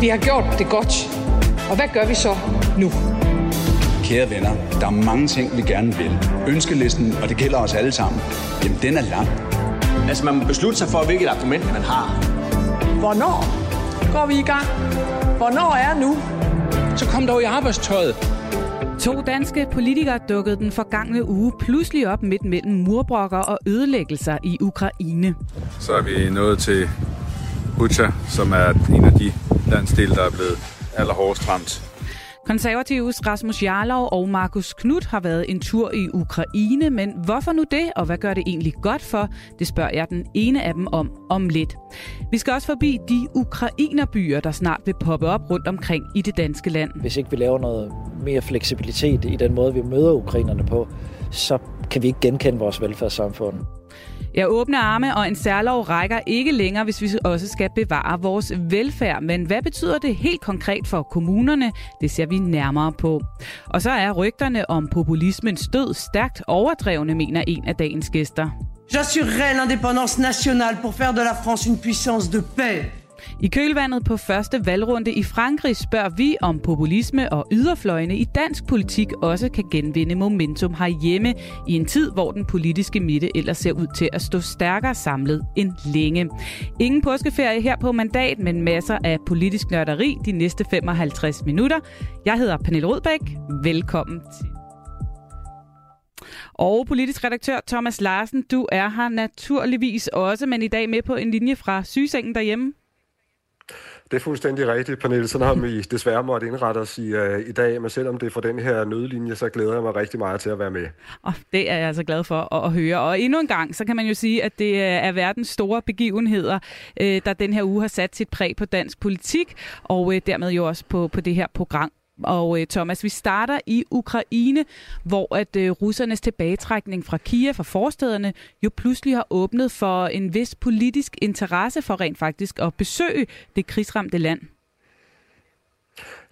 Vi har gjort det godt. Og hvad gør vi så nu? Kære venner, der er mange ting, vi gerne vil. Ønskelisten, og det gælder os alle sammen, jamen den er lang. Altså, man må beslutte sig for, hvilket argument man har. Hvornår går vi i gang? Hvornår er nu? Så kom dog i arbejdstøjet. To danske politikere dukkede den forgangne uge pludselig op midt mellem murbrokker og ødelæggelser i Ukraine. Så er vi nået til Bucha, som er en af de landsdele, der er blevet allerhårdest ramt Konservatives Rasmus Jarlov og Markus Knudt har været en tur i Ukraine, men hvorfor nu det, og hvad gør det egentlig godt for? Det spørger jeg den ene af dem om om lidt. Vi skal også forbi de ukrainerbyer, der snart vil poppe op rundt omkring i det danske land. Hvis ikke vi laver noget mere fleksibilitet i den måde, vi møder ukrainerne på, så kan vi ikke genkende vores velfærdssamfund. Ja, åbne arme og en særlov rækker ikke længere, hvis vi også skal bevare vores velfærd. Men hvad betyder det helt konkret for kommunerne? Det ser vi nærmere på. Og så er rygterne om populismens død stærkt overdrevne, mener en af dagens gæster. J'assurerai l'indépendance nationale pour faire de la France une puissance de paix. I kølvandet på første valgrunde i Frankrig spørger vi, om populisme og yderfløjene i dansk politik også kan genvinde momentum herhjemme i en tid, hvor den politiske midte ellers ser ud til at stå stærkere samlet end længe. Ingen påskeferie her på mandat, men masser af politisk nørderi de næste 55 minutter. Jeg hedder Pernille Rudbæk. Velkommen til. Og politisk redaktør Thomas Larsen, du er her naturligvis også, men i dag med på en linje fra sygesengen derhjemme. Det er fuldstændig rigtigt, Pernille. Sådan har vi desværre måtte indrette os i, uh, i dag, men selvom det er for den her nødlinje, så glæder jeg mig rigtig meget til at være med. Og det er jeg altså glad for at, at høre. Og endnu en gang, så kan man jo sige, at det øh, er verdens store begivenheder, uh, der den her uge har sat sit præg på dansk politik, og uh, dermed jo også på, på det her program. Og øh, Thomas, vi starter i Ukraine, hvor at øh, russernes tilbagetrækning fra Kiev og forstederne jo pludselig har åbnet for en vis politisk interesse for rent faktisk at besøge det krigsramte land.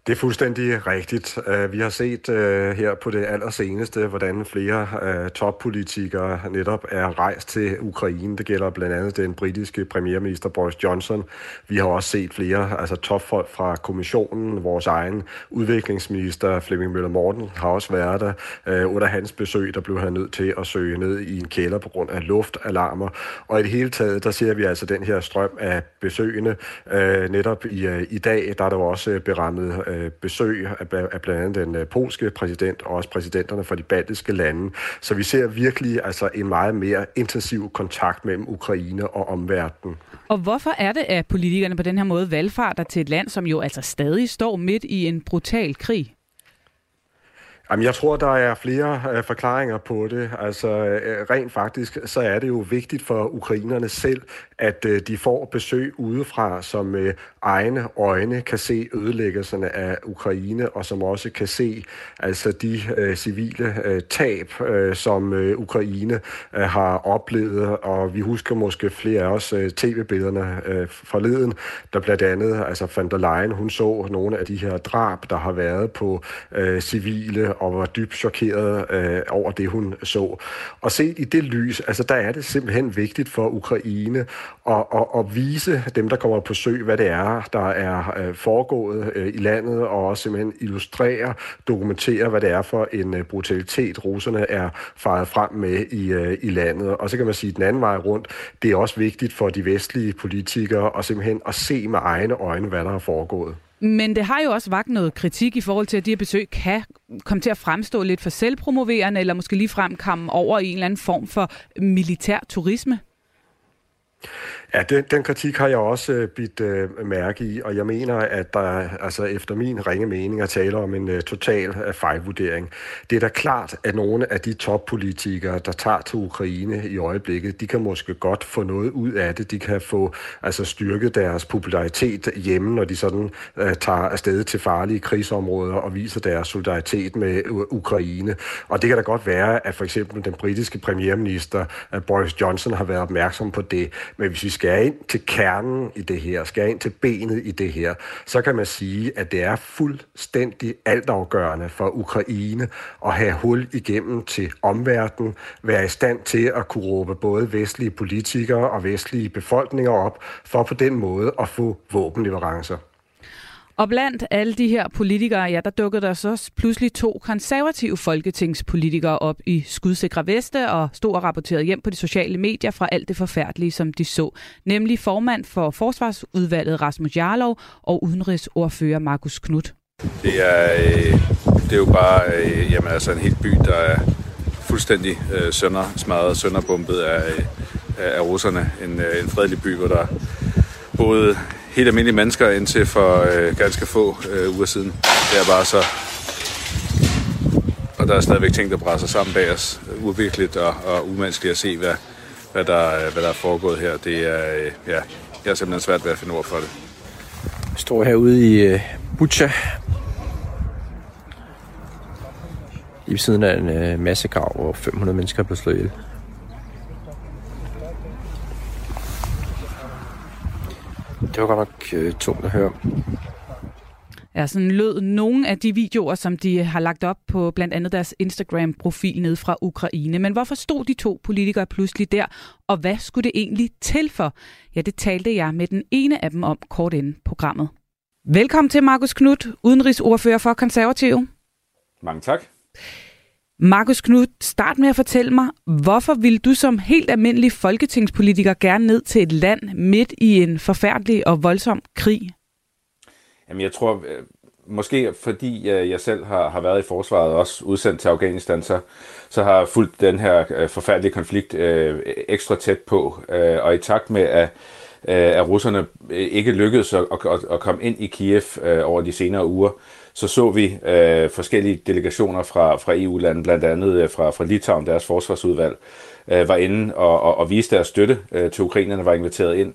Det er fuldstændig rigtigt. Øh, vi har set øh, her på det allerseneste, hvordan flere øh, toppolitikere netop er rejst til Ukraine. Det gælder blandt andet den britiske premierminister Boris Johnson. Vi har også set flere altså topfolk fra kommissionen. Vores egen udviklingsminister Flemming Møller Morten har også været der. Under hans besøg, der blev han nødt til at søge ned i en kælder på grund af luftalarmer. Og i det hele taget, der ser vi altså den her strøm af besøgende. Netop i, i dag, der er der også berammet øh, besøg af, af blandt andet den øh, polske præsident og også præsidenterne fra de baltiske lande. Så vi ser virkelig altså en meget mere intensiv kontakt mellem Ukraine og omverdenen. Og hvorfor er det, at politikerne på den her måde valgfarter til et land, som jo altså stadig står midt i en brutal krig? Jamen, jeg tror, der er flere øh, forklaringer på det. Altså, øh, rent faktisk, så er det jo vigtigt for ukrainerne selv, at øh, de får besøg udefra, som med egne øjne kan se ødelæggelserne af Ukraine, og som også kan se altså de øh, civile øh, tab, øh, som øh, Ukraine øh, har oplevet. Og vi husker måske flere af os øh, tv-billederne øh, forleden, der blandt andet, altså van der Leyen, hun så nogle af de her drab, der har været på øh, civile, og var dybt chokeret øh, over det, hun så. Og set i det lys, altså der er det simpelthen vigtigt for Ukraine at, at, at vise dem, der kommer på sø, hvad det er, der er øh, foregået øh, i landet, og også simpelthen illustrere, dokumentere, hvad det er for en øh, brutalitet, russerne er faret frem med i, øh, i landet. Og så kan man sige, den anden vej rundt, det er også vigtigt for de vestlige politikere at simpelthen at se med egne øjne, hvad der er foregået. Men det har jo også vagt noget kritik i forhold til, at de her besøg kan komme til at fremstå lidt for selvpromoverende, eller måske ligefrem komme over i en eller anden form for militær turisme. Ja, den, den kritik har jeg også øh, bidt øh, mærke i, og jeg mener, at der altså efter min ringe mening er tale om en øh, total øh, fejlvurdering. Det er da klart, at nogle af de toppolitikere, der tager til Ukraine i øjeblikket, de kan måske godt få noget ud af det. De kan få altså styrket deres popularitet hjemme, når de sådan øh, tager afsted til farlige krigsområder og viser deres solidaritet med øh, Ukraine. Og det kan da godt være, at for eksempel den britiske premierminister øh, Boris Johnson har været opmærksom på det. Men hvis vi skal ind til kernen i det her, skal ind til benet i det her, så kan man sige, at det er fuldstændig altafgørende for Ukraine at have hul igennem til omverdenen, være i stand til at kunne råbe både vestlige politikere og vestlige befolkninger op, for på den måde at få våbenleverancer. Og blandt alle de her politikere, ja, der dukkede der så pludselig to konservative folketingspolitikere op i skudsikre veste og stod og rapporterede hjem på de sociale medier fra alt det forfærdelige, som de så. Nemlig formand for Forsvarsudvalget Rasmus Jarlov og udenrigsordfører Markus Knudt. Det er, øh, det er jo bare øh, jamen, altså en helt by, der er fuldstændig øh, sønder, smadret, sønderbumpet af, øh, af russerne. En, øh, en fredelig by, hvor der boede helt almindelige mennesker indtil for øh, ganske få øh, uger siden. Det er bare så... Og der er stadigvæk ting, der brænder sammen bag os. Øh, uvirkeligt og, og umenneskeligt at se, hvad, hvad, der, øh, hvad der er foregået her. Det er, øh, ja, jeg er simpelthen svært ved at finde ord for det. Jeg står herude i øh, Butcha. I siden af en øh, massegrav, hvor 500 mennesker blev slået ihjel. Det var godt nok øh, tungt at høre. Ja, sådan lød nogle af de videoer, som de har lagt op på blandt andet deres Instagram-profil ned fra Ukraine. Men hvorfor stod de to politikere pludselig der, og hvad skulle det egentlig til for? Ja, det talte jeg med den ene af dem om kort inden programmet. Velkommen til Markus Knudt, udenrigsordfører for Konservative. Mange tak. Markus Knud, start med at fortælle mig, hvorfor vil du som helt almindelig folketingspolitiker gerne ned til et land midt i en forfærdelig og voldsom krig? Jamen jeg tror, øh, måske fordi øh, jeg selv har, har været i forsvaret også udsendt til Afghanistan, så, så har jeg fulgt den her øh, forfærdelige konflikt øh, ekstra tæt på. Øh, og i takt med, at, at russerne ikke lykkedes at, at, at komme ind i Kiev øh, over de senere uger, så så vi øh, forskellige delegationer fra, fra EU-lande, blandt andet øh, fra, fra Litauen, deres forsvarsudvalg, øh, var inde og, og, og viste deres støtte øh, til ukrainerne, var inviteret ind.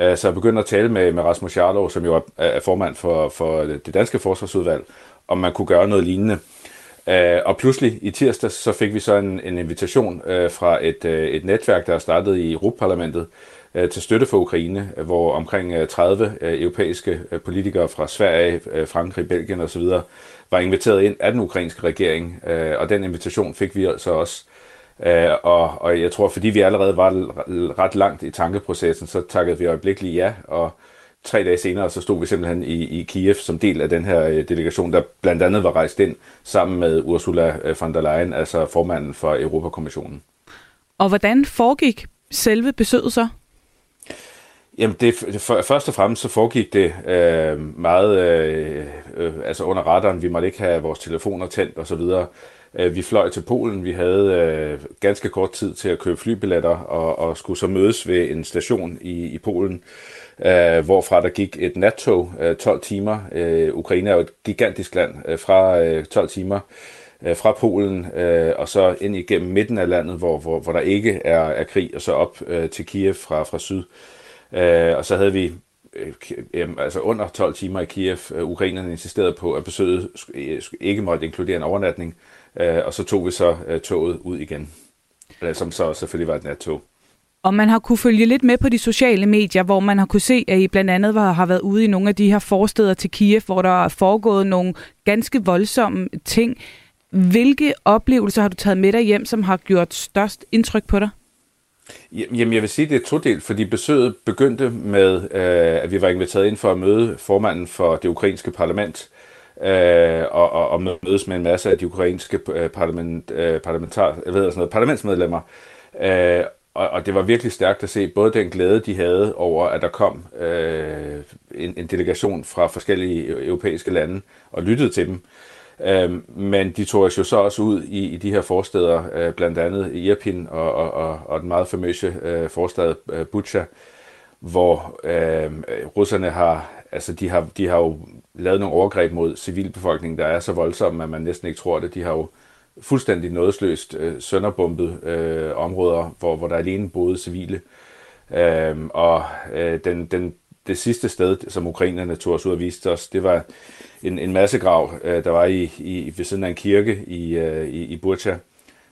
Øh, så jeg begyndte at tale med, med Rasmus Jarlov, som jo er, er formand for, for det danske forsvarsudvalg, om man kunne gøre noget lignende. Øh, og pludselig i tirsdag så fik vi så en, en invitation øh, fra et, øh, et netværk, der er startet i Europaparlamentet, Øh, Øh, til støtte for Ukraine, øh, hvor omkring øh, 30 europæiske politikere fra Sverige, Frankrig, Belgien osv. var inviteret ind af den ukrainske regering, og den invitation fik vi altså også. Og, og jeg tror, fordi vi allerede var ret langt i tankeprocessen, så takkede vi øjeblikkeligt ja, og tre dage senere, så stod vi simpelthen i, i Kiev som del af den her delegation, der blandt andet var rejst ind sammen med Ursula von der Leyen, altså formanden for Europakommissionen. Og hvordan foregik selve besøget så? Jamen, det, for, først og fremmest så foregik det øh, meget øh, øh, altså under radaren. Vi måtte ikke have vores telefoner tændt og så videre. Øh, vi fløj til Polen. Vi havde øh, ganske kort tid til at købe flybilletter og, og skulle så mødes ved en station i, i Polen, øh, hvorfra der gik et nattog øh, 12 timer. Øh, Ukraine er jo et gigantisk land øh, fra øh, 12 timer øh, fra Polen øh, og så ind igennem midten af landet, hvor, hvor, hvor der ikke er, er krig, og så op øh, til Kiev fra, fra syd. Øh, Øh, og så havde vi øh, øh altså under 12 timer i Kiev. Øh, ukrainerne insisterede på, at besøget øh, ikke måtte inkludere en overnatning, øh, og så tog vi så øh, toget ud igen, som så selvfølgelig var et nattog. Og man har kunne følge lidt med på de sociale medier, hvor man har kunne se, at I blandt andet har været ude i nogle af de her forsteder til Kiev, hvor der er foregået nogle ganske voldsomme ting. Hvilke oplevelser har du taget med dig hjem, som har gjort størst indtryk på dig? Jamen, jeg vil sige, det er todelt, fordi besøget begyndte med, øh, at vi var inviteret ind for at møde formanden for det ukrainske parlament, øh, og, og, og mødes med en masse af de ukrainske øh, parlament, øh, parlamentar, jeg ved, sådan noget, parlamentsmedlemmer. Øh, og, og det var virkelig stærkt at se både den glæde, de havde over, at der kom øh, en, en delegation fra forskellige europæiske lande og lyttede til dem, Øh, men de tog os jo så også ud i, i de her forsteder, øh, blandt andet i Irpin og, og, og, og den meget famøse øh, forstad øh, Bucha, hvor øh, russerne har, altså de har, de har jo lavet nogle overgreb mod civilbefolkningen, der er så voldsomme, at man næsten ikke tror det. De har jo fuldstændig nådesløst øh, sønderbumpet øh, områder, hvor, hvor der alene boede civile. Øh, og øh, den, den, det sidste sted, som ukrainerne tog os ud og viste os, det var en, en massegrav, øh, der var i, i, ved siden af en kirke i, øh, i, i Burcha,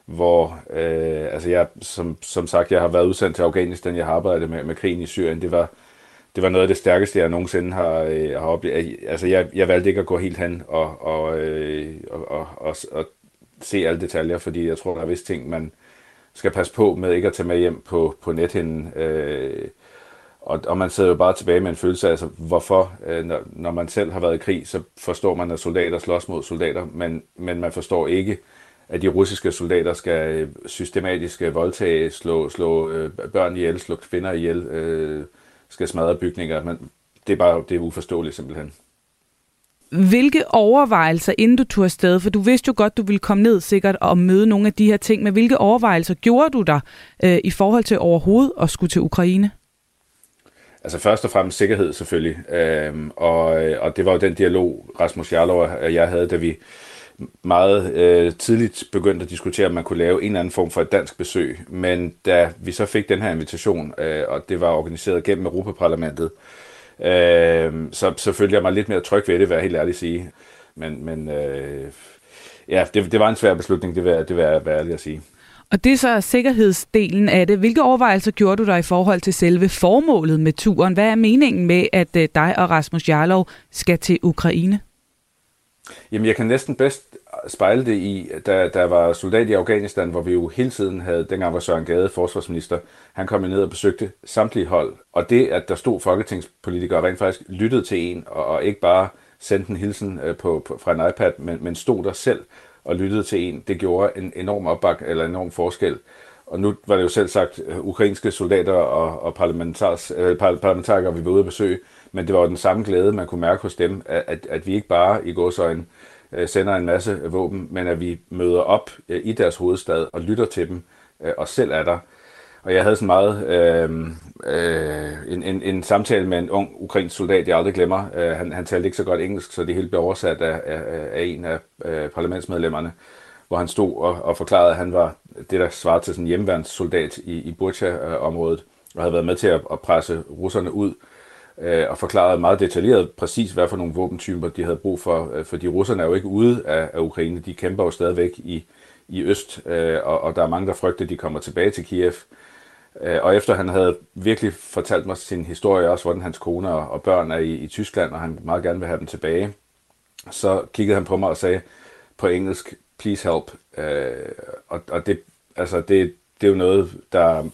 hvor, øh, altså jeg, som, som sagt, jeg har været udsendt til Afghanistan, jeg har arbejdet med, med krigen i Syrien, det var, det var noget af det stærkeste, jeg nogensinde har, øh, har oplevet. Altså, jeg, jeg valgte ikke at gå helt hen og, og, øh, og, og, og, og se alle detaljer, fordi jeg tror, der er visse ting, man skal passe på med ikke at tage med hjem på, på nethinden. Øh, og, og man sidder jo bare tilbage med en følelse af, altså, hvorfor, øh, når, når man selv har været i krig, så forstår man, at soldater slås mod soldater, men, men man forstår ikke, at de russiske soldater skal øh, systematisk voldtage, slå, slå øh, børn ihjel, slå kvinder ihjel, øh, skal smadre bygninger. Men det er bare det er uforståeligt simpelthen. Hvilke overvejelser, inden du tog afsted, for du vidste jo godt, du ville komme ned sikkert og møde nogle af de her ting, men hvilke overvejelser gjorde du der øh, i forhold til overhovedet at skulle til Ukraine? Altså først og fremmest sikkerhed selvfølgelig, øhm, og, og det var jo den dialog, Rasmus Jarlov og jeg havde, da vi meget øh, tidligt begyndte at diskutere, om man kunne lave en eller anden form for et dansk besøg. Men da vi så fik den her invitation, øh, og det var organiseret gennem Europaparlamentet, øh, så, så følte jeg mig lidt mere tryg ved det, vil jeg helt ærligt sige. Men, men øh, ja, det, det var en svær beslutning, det vil, det vil jeg være ærlig at sige. Og det er så sikkerhedsdelen af det. Hvilke overvejelser gjorde du dig i forhold til selve formålet med turen? Hvad er meningen med, at øh, dig og Rasmus Jarlov skal til Ukraine? Jamen, jeg kan næsten bedst spejle det i, da der var soldat i Afghanistan, hvor vi jo hele tiden havde, dengang var Søren Gade forsvarsminister, han kom ned og besøgte samtlige hold. Og det, at der stod folketingspolitikere rent faktisk lyttede til en, og, og ikke bare sendte en hilsen øh, på, på, fra en iPad, men, men stod der selv og lyttede til en, det gjorde en enorm opbak, eller en enorm forskel. Og nu var det jo selv sagt øh, ukrainske soldater og, og øh, parlamentarikere, vi var ude at besøge, men det var jo den samme glæde, man kunne mærke hos dem, at, at vi ikke bare i godsøjne øh, sender en masse våben, men at vi møder op øh, i deres hovedstad og lytter til dem øh, og selv er der. Og jeg havde sådan meget øh, øh, en, en, en samtale med en ung ukrainsk soldat, jeg aldrig glemmer. Øh, han, han talte ikke så godt engelsk, så det hele blev oversat af, af, af en af øh, parlamentsmedlemmerne, hvor han stod og, og forklarede, at han var det, der svarede til sådan en hjemmeværnssoldat i, i Burcha-området, og havde været med til at, at presse russerne ud øh, og forklarede meget detaljeret præcis, hvad for nogle våbentyper de havde brug for, øh, fordi russerne er jo ikke ude af, af Ukraine, de kæmper jo stadigvæk i, i øst, øh, og, og der er mange, der frygter, at de kommer tilbage til Kiev. Øh, og efter han havde virkelig fortalt mig sin historie også, hvordan hans kone og, børn er i, i Tyskland, og han meget gerne vil have dem tilbage, så kiggede han på mig og sagde på engelsk, please help. Øh, og, og det, altså det, det er jo noget, der,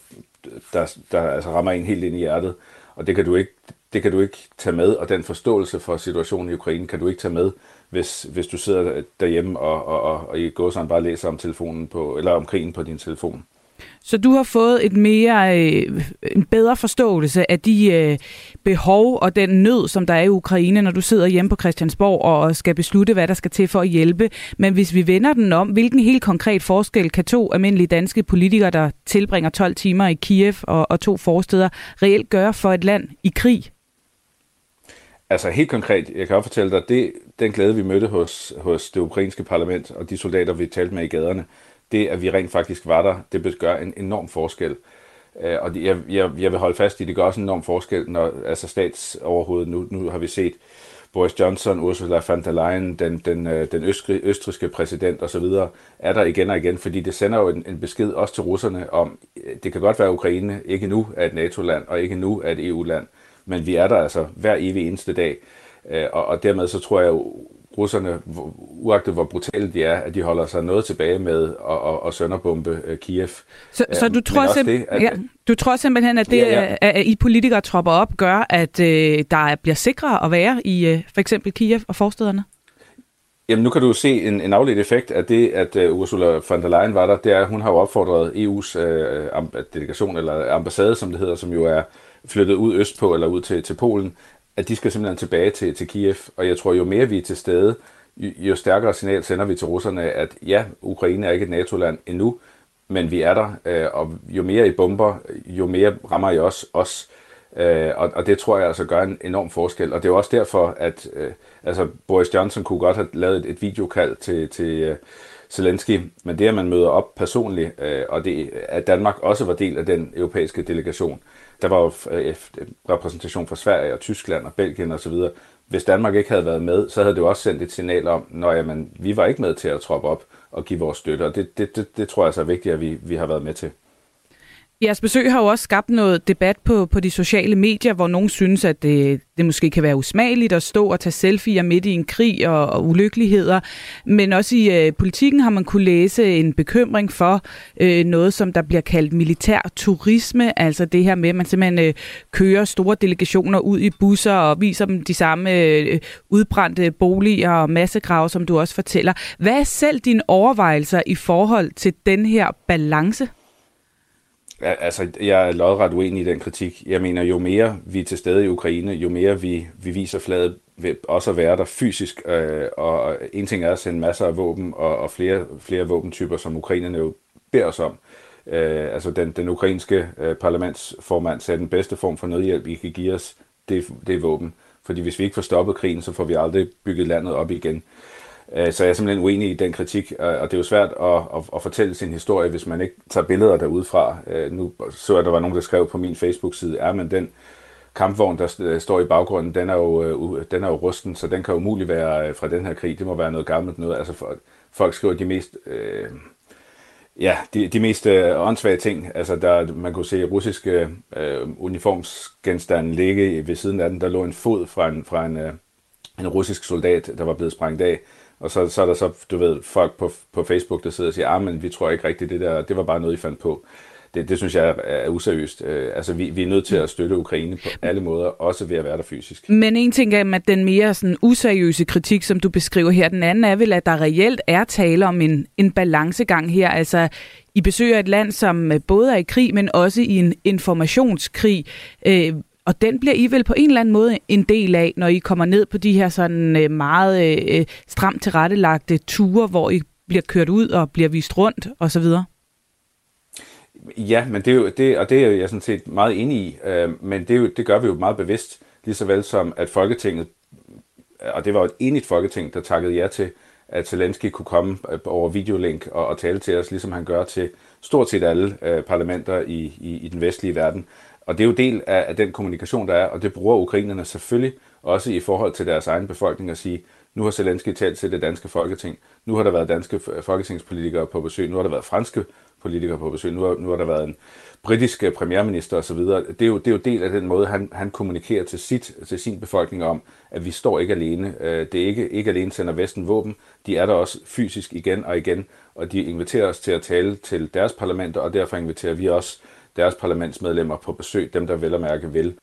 der, der altså rammer en helt ind i hjertet, og det kan du ikke det kan du ikke tage med, og den forståelse for situationen i Ukraine kan du ikke tage med, hvis, hvis du sidder derhjemme og, og, og, og i går sådan bare læser om telefonen på, eller om krigen på din telefon. Så du har fået et mere, øh, en bedre forståelse af de øh, behov og den nød, som der er i Ukraine, når du sidder hjemme på Christiansborg og skal beslutte, hvad der skal til for at hjælpe. Men hvis vi vender den om, hvilken helt konkret forskel kan to almindelige danske politikere, der tilbringer 12 timer i Kiev og, og to forsteder, reelt gøre for et land i krig? Altså helt konkret, jeg kan også fortælle dig, det, den glæde, vi mødte hos, hos det ukrainske parlament og de soldater, vi talte med i gaderne, det, at vi rent faktisk var der, det gør en enorm forskel. Øh, og jeg, jeg, jeg vil holde fast i, det gør også en enorm forskel, når altså statsoverhovedet, nu, nu har vi set Boris Johnson, Ursula von der Leyen, den, den, øh, den østrig, østriske præsident osv., er der igen og igen, fordi det sender jo en, en besked også til russerne om, øh, det kan godt være, at Ukraine ikke nu er et NATO-land, og ikke nu er et EU-land, men vi er der altså hver evig eneste dag. Og, og dermed så tror jeg jo, russerne, uagtet hvor brutale de er, at de holder sig noget tilbage med at, at, at sønderbombe uh, Kiev. Så, så øh, du, tror det, at, ja, du tror simpelthen, at det, ja, ja. at I politikere tropper op, gør, at uh, der bliver sikrere at være i uh, for eksempel Kiev og forstederne? Jamen nu kan du se en, en afledt effekt af det, at uh, Ursula von der Leyen var der, det er, at hun har jo opfordret EU's uh, delegation, eller ambassade, som det hedder, som jo er flyttet ud østpå eller ud til, til Polen, at de skal simpelthen tilbage til, til Kiev. Og jeg tror, jo mere vi er til stede, jo stærkere signal sender vi til russerne, at ja, Ukraine er ikke et NATO-land endnu, men vi er der, øh, og jo mere I bomber, jo mere rammer I også os. Øh, og, og det tror jeg altså gør en enorm forskel. Og det er jo også derfor, at øh, altså Boris Johnson kunne godt have lavet et, et videokald til, til øh, Zelensky, men det, at man møder op personligt, øh, og det, at Danmark også var del af den europæiske delegation, der var jo øh, øh, repræsentation fra Sverige og Tyskland og Belgien osv. Hvis Danmark ikke havde været med, så havde det jo også sendt et signal om, når jamen, vi var ikke med til at troppe op og give vores støtte, og det, det, det, det tror jeg altså er vigtigt, at vi, vi har været med til. Jeres besøg har jo også skabt noget debat på, på de sociale medier, hvor nogen synes, at det, det måske kan være usmageligt at stå og tage selfies midt i en krig og, og ulykkeligheder. Men også i øh, politikken har man kunne læse en bekymring for øh, noget, som der bliver kaldt militær turisme. Altså det her med, at man simpelthen øh, kører store delegationer ud i busser og viser dem de samme øh, udbrændte boliger og massegrave, som du også fortæller. Hvad er selv dine overvejelser i forhold til den her balance? Altså, jeg er lodret uenig i den kritik. Jeg mener, jo mere vi er til stede i Ukraine, jo mere vi, vi viser fladet ved også at være der fysisk. Øh, og en ting er at sende masser af våben og, og flere, flere våbentyper, som ukrainerne jo beder os om. Øh, altså, den, den ukrainske øh, parlamentsformand sagde, at den bedste form for nødhjælp, I kan give os, det, det er våben. Fordi hvis vi ikke får stoppet krigen, så får vi aldrig bygget landet op igen. Øh, Øh, så jeg er simpelthen uenig i den kritik, og det er jo svært at, at, at fortælle sin historie, hvis man ikke tager billeder derudfra. Øh, nu så jeg, at der var nogen, der skrev på min Facebook-side, er men den kampvogn, der står i baggrunden, den er, jo, øh, den er jo rusten, så den kan umuligt være fra den her krig. Det må være noget gammelt noget. Altså folk skriver de mest... Øh, ja, de, de mest øh, åndssvage ting. Altså, der, man kunne se russiske øh, uniformsgenstande ligge ved siden af den. Der lå en fod fra en, fra en, øh, en russisk soldat, der var blevet sprængt af. Og så, så er der så, du ved, folk på, på Facebook, der sidder og siger, ah, men vi tror ikke rigtigt, det der, det var bare noget, I fandt på. Det, det synes jeg er, er useriøst. Øh, altså, vi, vi er nødt til at støtte Ukraine på alle måder, også ved at være der fysisk. Men en ting er, at den mere sådan useriøse kritik, som du beskriver her, den anden er vel, at der reelt er tale om en, en balancegang her. Altså, I besøger et land, som både er i krig, men også i en informationskrig. Øh, og den bliver I vel på en eller anden måde en del af, når I kommer ned på de her sådan øh, meget øh, øh, stramt tilrettelagte ture, hvor I bliver kørt ud og bliver vist rundt osv.? Ja, men det er jo, det, og det er jeg sådan set meget enig i, øh, men det, er jo, det gør vi jo meget bevidst, lige så vel som at Folketinget, og det var jo et enigt Folketing, der takkede ja til, at Zelensky kunne komme øh, over videolink og, og tale til os, ligesom han gør til stort set alle øh, parlamenter i, i, i den vestlige verden. Og det er jo del af, af den kommunikation, der er, og det bruger ukrainerne selvfølgelig også i forhold til deres egen befolkning at sige, nu har Zelensky talt til det danske folketing, nu har der været danske øh, folketingspolitikere på besøg, nu har der været franske politikere på besøg, nu har, nu har der været en britisk øh, premierminister osv. Det er jo, det er jo del af den måde, han, han kommunikerer til, sit, til sin befolkning om, at vi står ikke alene. Øh, det er ikke, ikke alene sender Vesten våben, de er der også fysisk igen og igen, og de inviterer os til at tale til deres parlamenter, og derfor inviterer vi også deres parlamentsmedlemmer på besøg, dem der vel og mærke vil.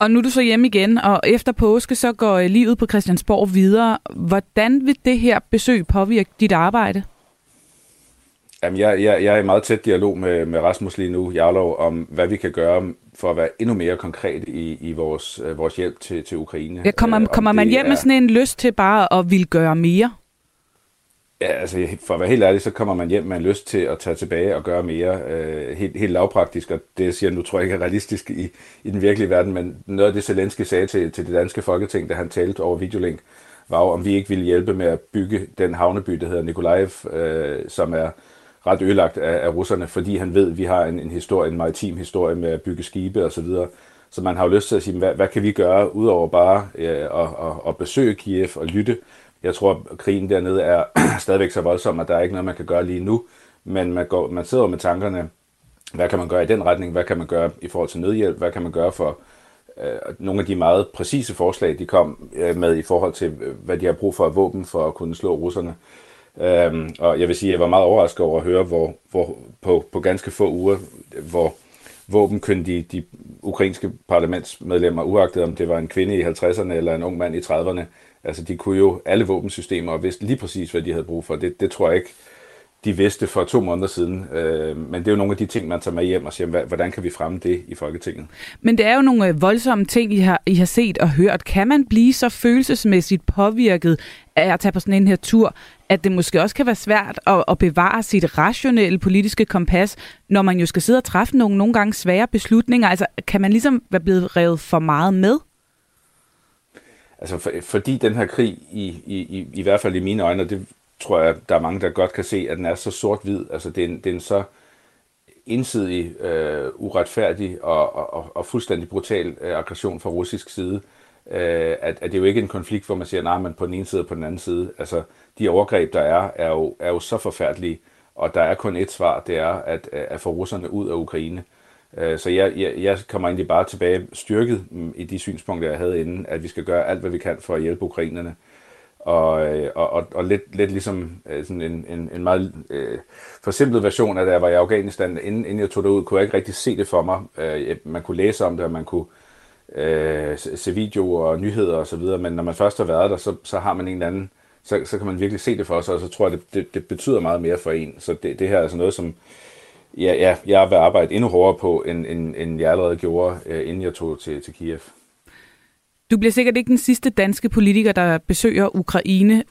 Og nu er du så hjemme igen, og efter påske så går øh, livet på Christiansborg videre. Hvordan vil det her besøg påvirke dit arbejde? Jamen, jeg, jeg, jeg er i meget tæt dialog med, med Rasmus lige nu, Jarlov, om hvad vi kan gøre for at være endnu mere konkret i, i vores, øh, vores hjælp til, til Ukraine. Ja, kommer, kommer man hjem er... med sådan en lyst til bare at ville gøre mere? Ja, altså for at være helt ærlig, så kommer man hjem med en lyst til at tage tilbage og gøre mere øh, helt, helt lavpraktisk, og det siger nu tror jeg ikke er realistisk i, i den virkelige verden, men noget af det Zelensky sagde til, til det danske folketing, da han talte over videolink, var jo, om vi ikke ville hjælpe med at bygge den havneby, der hedder Nikolaev, øh, som er ret ødelagt af, af russerne, fordi han ved, at vi har en, en historie, en maritim historie med at bygge skibe og så videre. Så man har jo lyst til at sige, hvad, hvad kan vi gøre, udover bare øh, at, at, at besøge Kiev og lytte, jeg tror, at krigen dernede er stadigvæk så voldsom, at der er ikke noget, man kan gøre lige nu. Men man, går, man sidder med tankerne, hvad kan man gøre i den retning? Hvad kan man gøre i forhold til nødhjælp? Hvad kan man gøre for øh, nogle af de meget præcise forslag, de kom øh, med i forhold til, øh, hvad de har brug for af våben for at kunne slå russerne? Øhm, og jeg vil sige, at jeg var meget overrasket over at høre, hvor, hvor på, på ganske få uger, hvor våbenkyndige de ukrainske parlamentsmedlemmer, uagtet om det var en kvinde i 50'erne eller en ung mand i 30'erne, Altså, de kunne jo alle våbensystemer og vidste lige præcis, hvad de havde brug for. Det, det tror jeg ikke, de vidste for to måneder siden. Øh, men det er jo nogle af de ting, man tager med hjem og siger, hvordan kan vi fremme det i Folketinget? Men det er jo nogle øh, voldsomme ting, I har, I har set og hørt. Kan man blive så følelsesmæssigt påvirket af at tage på sådan en her tur, at det måske også kan være svært at, at bevare sit rationelle politiske kompas, når man jo skal sidde og træffe nogle nogle gange svære beslutninger? Altså, kan man ligesom være blevet revet for meget med? Altså for, fordi den her krig, i, i, i, i hvert fald i mine øjne, og det tror jeg, der er mange, der godt kan se, at den er så sort-hvid, altså det er en, det er en så ensidig, øh, uretfærdig og, og, og fuldstændig brutal øh, aggression fra russisk side. Øh, at, at det er jo ikke en konflikt, hvor man siger, nej, men på den ene side og på den anden side. Altså, de overgreb, der er, er jo, er jo så forfærdelige, og der er kun et svar, det er at, at få russerne ud af Ukraine. Øh, så jeg, jeg, jeg kommer egentlig bare tilbage styrket mm, i de synspunkter, jeg havde inden, at vi skal gøre alt, hvad vi kan for at hjælpe ukrainerne. Og, øh, og, og, og lidt, lidt ligesom øh, sådan en, en, en meget øh, forsimplet version af, det, jeg var i Afghanistan, inden, inden jeg tog det ud, kunne jeg ikke rigtig se det for mig. Øh, man kunne læse om det, og man kunne øh, se videoer og nyheder osv., men når man først har været der, så, så har man en eller anden, så, så kan man virkelig se det for sig, og så tror jeg, det, det, det betyder meget mere for en. Så det, det her er altså noget, som ja, ja, jeg vil arbejde endnu hårdere på, end, end, end jeg allerede gjorde, øh, inden jeg tog til, til Kiev. Du bliver sikkert ikke den sidste danske politiker, der besøger Ukraine.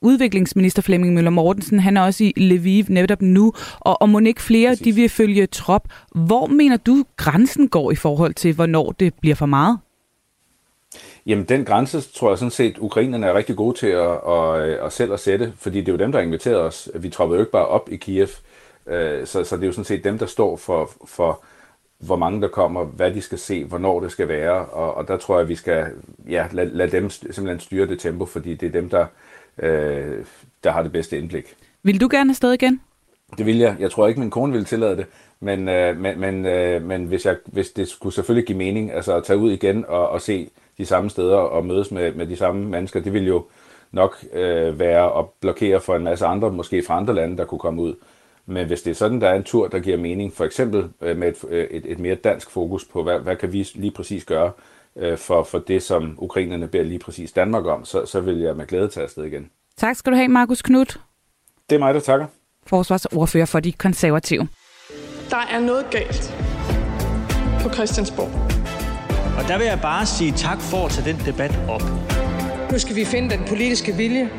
Udviklingsminister Flemming Møller Mortensen, han er også i Lviv netop nu, og, og må ikke flere, Præcis. de vil følge trop. Hvor mener du, grænsen går i forhold til, hvornår det bliver for meget? Jamen, den grænse tror jeg sådan set, ukrainerne er rigtig gode til at, at, at selv at sætte, fordi det er jo dem, der har inviteret os. Vi troppede jo ikke bare op i Kiev, øh, så, så det er jo sådan set dem, der står for, for hvor mange der kommer, hvad de skal se, hvornår det skal være, og, og der tror jeg, at vi skal ja, lade, lad dem simpelthen styre det tempo, fordi det er dem, der, øh, der har det bedste indblik. Vil du gerne afsted igen? Det vil jeg. Jeg tror ikke, min kone ville tillade det, men, øh, men, men, øh, men hvis, jeg, hvis det skulle selvfølgelig give mening, altså at tage ud igen og, og se de samme steder og mødes med, med de samme mennesker, det ville jo nok øh, være at blokere for en masse andre, måske fra andre lande, der kunne komme ud. Men hvis det er sådan, der er en tur, der giver mening, for eksempel øh, med et, øh, et, et mere dansk fokus på, hvad, hvad kan vi lige præcis gøre øh, for, for det, som ukrainerne beder lige præcis Danmark om, så, så vil jeg med glæde tage afsted igen. Tak skal du have, Markus Knudt. Det er mig, der takker. Forsvarsordfører for de konservative. Der er noget galt på Christiansborg. Og der vil jeg bare sige tak for at tage den debat op. Nu skal vi finde den politiske vilje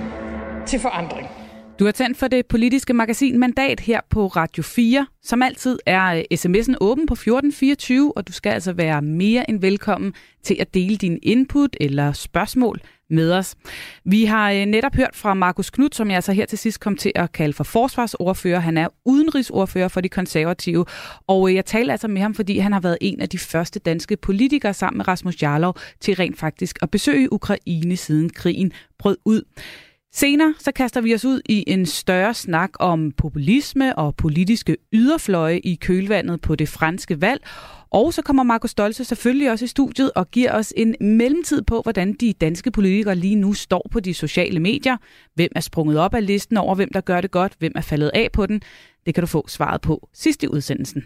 til forandring. Du har tændt for det politiske magasin Mandat her på Radio 4. Som altid er øh, sms'en åben på 1424, og du skal altså være mere end velkommen til at dele din input eller spørgsmål med os. Vi har øh, netop hørt fra Markus Knudt, som jeg så her til sidst kom til at kalde for forsvarsordfører. Han er udenrigsordfører for de konservative, og øh, jeg taler altså med ham, fordi han har været en af de første danske politikere sammen med Rasmus Jarlov til rent faktisk at besøge Ukraine siden krigen brød ud. Senere så kaster vi os ud i en større snak om populisme og politiske yderfløje i kølvandet på det franske valg. Og så kommer Markus Stolze selvfølgelig også i studiet og giver os en mellemtid på, hvordan de danske politikere lige nu står på de sociale medier. Hvem er sprunget op af listen over, hvem der gør det godt, hvem er faldet af på den. Det kan du få svaret på sidst i udsendelsen.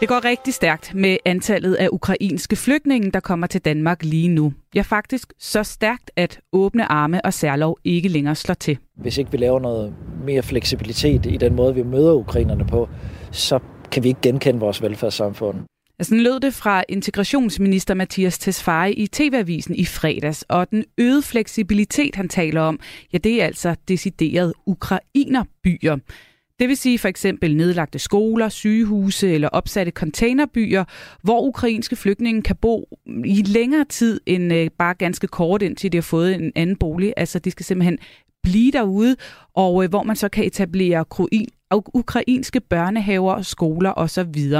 Det går rigtig stærkt med antallet af ukrainske flygtninge, der kommer til Danmark lige nu. Ja, faktisk så stærkt, at åbne arme og særlov ikke længere slår til. Hvis ikke vi laver noget mere fleksibilitet i den måde, vi møder ukrainerne på, så kan vi ikke genkende vores velfærdssamfund. Sådan lød det fra integrationsminister Mathias Tesfaye i TV-avisen i fredags, og den øgede fleksibilitet, han taler om, ja, det er altså decideret ukrainerbyer. Det vil sige for eksempel nedlagte skoler, sygehuse eller opsatte containerbyer, hvor ukrainske flygtninge kan bo i længere tid end øh, bare ganske kort, indtil de har fået en anden bolig. Altså de skal simpelthen blive derude, og øh, hvor man så kan etablere ukrainske børnehaver, skoler osv.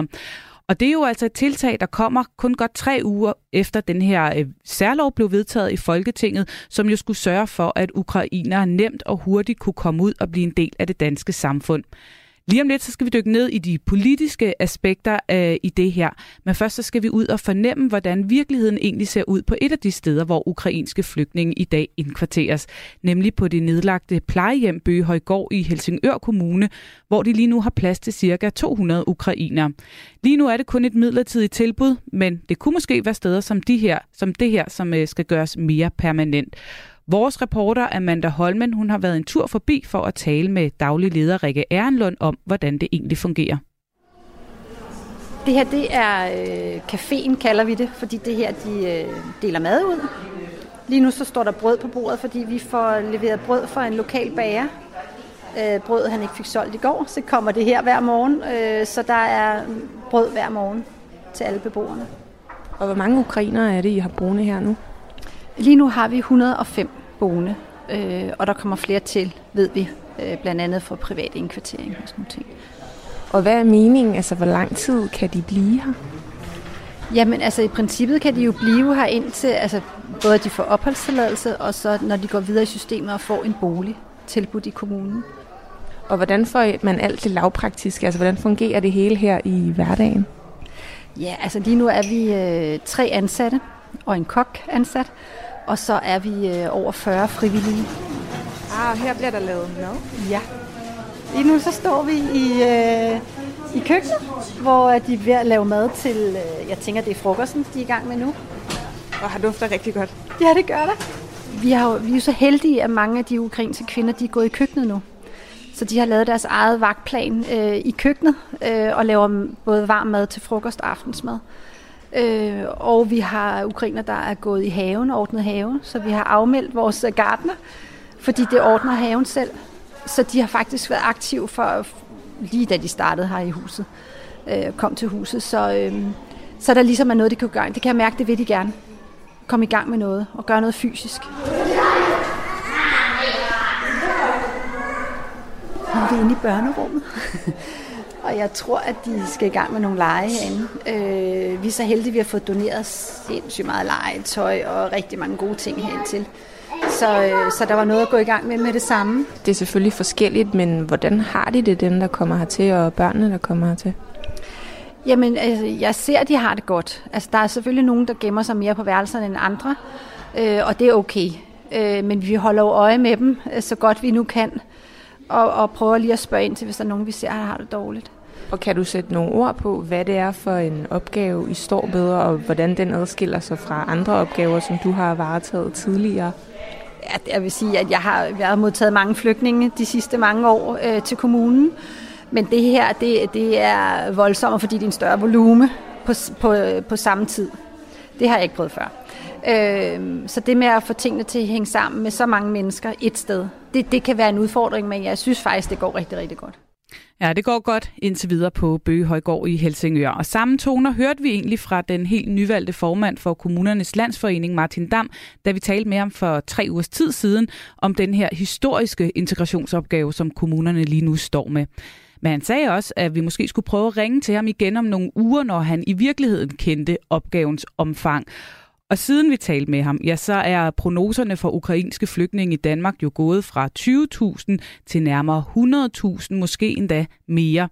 Og det er jo altså et tiltag, der kommer kun godt tre uger efter den her øh, særlov blev vedtaget i Folketinget, som jo skulle sørge for, at ukrainere nemt og hurtigt kunne komme ud og blive en del af det danske samfund. Lige om lidt, så skal vi dykke ned i de politiske aspekter øh, i det her. Men først så skal vi ud og fornemme, hvordan virkeligheden egentlig ser ud på et af de steder, hvor ukrainske flygtninge i dag indkvarteres. Nemlig på det nedlagte plejehjem Bøgehøjgård i Helsingør Kommune, hvor de lige nu har plads til ca. 200 ukrainere. Lige nu er det kun et midlertidigt tilbud, men det kunne måske være steder som, de her, som det her, som øh, skal gøres mere permanent. Vores reporter Amanda Holmen hun har været en tur forbi for at tale med daglig leder Rikke Ehrenlund om, hvordan det egentlig fungerer. Det her det er øh, caféen, kalder vi det, fordi det her de øh, deler mad ud. Lige nu så står der brød på bordet, fordi vi får leveret brød fra en lokal bager. Øh, brød han ikke fik solgt i går, så kommer det her hver morgen. Øh, så der er brød hver morgen til alle beboerne. Og hvor mange ukrainere er det, I har boende her nu? Lige nu har vi 105 boende, øh, og der kommer flere til, ved vi, øh, blandt andet for privat indkvartering og sådan noget ting. Og hvad er meningen? Altså, hvor lang tid kan de blive her? Jamen, altså i princippet kan de jo blive her indtil, altså både at de får opholdstilladelse, og så når de går videre i systemet og får en bolig tilbudt i kommunen. Og hvordan får man alt det lavpraktiske? Altså, hvordan fungerer det hele her i hverdagen? Ja, altså lige nu er vi øh, tre ansatte og en kok ansat, og så er vi øh, over 40 frivillige. Ah, her bliver der lavet mad? Ja. Lige nu så står vi i, øh, i køkkenet, hvor de er ved at lave mad til, øh, jeg tænker det er frokosten, de er i gang med nu. Og har dufter rigtig godt. Ja, det gør det. Vi, har, vi er jo så heldige, at mange af de ukrainske kvinder, de er gået i køkkenet nu. Så de har lavet deres eget vagtplan øh, i køkkenet øh, og laver både varm mad til frokost og aftensmad. Øh, og vi har ukrainer, der er gået i haven ordnet haven, så vi har afmeldt vores øh, gardner, gartner, fordi det ordner haven selv. Så de har faktisk været aktive for lige da de startede her i huset, øh, kom til huset. Så, øh, så der ligesom er noget, de kan gøre. Det kan jeg mærke, det vil de gerne. Komme i gang med noget og gøre noget fysisk. Nu er vi inde i børnerummet. og jeg tror, at de skal i gang med nogle lege herinde. Øh, vi er så heldige, at vi har fået doneret sindssygt meget legetøj og rigtig mange gode ting til. Så, øh, så der var noget at gå i gang med med det samme. Det er selvfølgelig forskelligt, men hvordan har de det, dem der kommer hertil, og børnene, der kommer hertil? Jamen, altså, jeg ser, at de har det godt. Altså, der er selvfølgelig nogen, der gemmer sig mere på værelserne end andre, øh, og det er okay. Øh, men vi holder jo øje med dem, øh, så godt vi nu kan, og, og prøver lige at spørge ind til, hvis der er nogen, vi ser, der har det dårligt. Og kan du sætte nogle ord på, hvad det er for en opgave, I står med, og hvordan den adskiller sig fra andre opgaver, som du har varetaget tidligere? Ja, jeg vil sige, at jeg har, jeg har modtaget mange flygtninge de sidste mange år øh, til kommunen. Men det her, det, det er voldsomt, fordi det er en større volume på, på, på samme tid. Det har jeg ikke prøvet før. Øh, så det med at få tingene til at hænge sammen med så mange mennesker et sted, det, det kan være en udfordring, men jeg synes faktisk, det går rigtig, rigtig godt. Ja, det går godt indtil videre på Bøgehøjgård i Helsingør. Og samme toner hørte vi egentlig fra den helt nyvalgte formand for Kommunernes Landsforening, Martin Dam, da vi talte med ham for tre ugers tid siden om den her historiske integrationsopgave, som kommunerne lige nu står med. Men han sagde også, at vi måske skulle prøve at ringe til ham igen om nogle uger, når han i virkeligheden kendte opgavens omfang. Og siden vi talte med ham, ja, så er prognoserne for ukrainske flygtninge i Danmark jo gået fra 20.000 til nærmere 100.000, måske endda mere.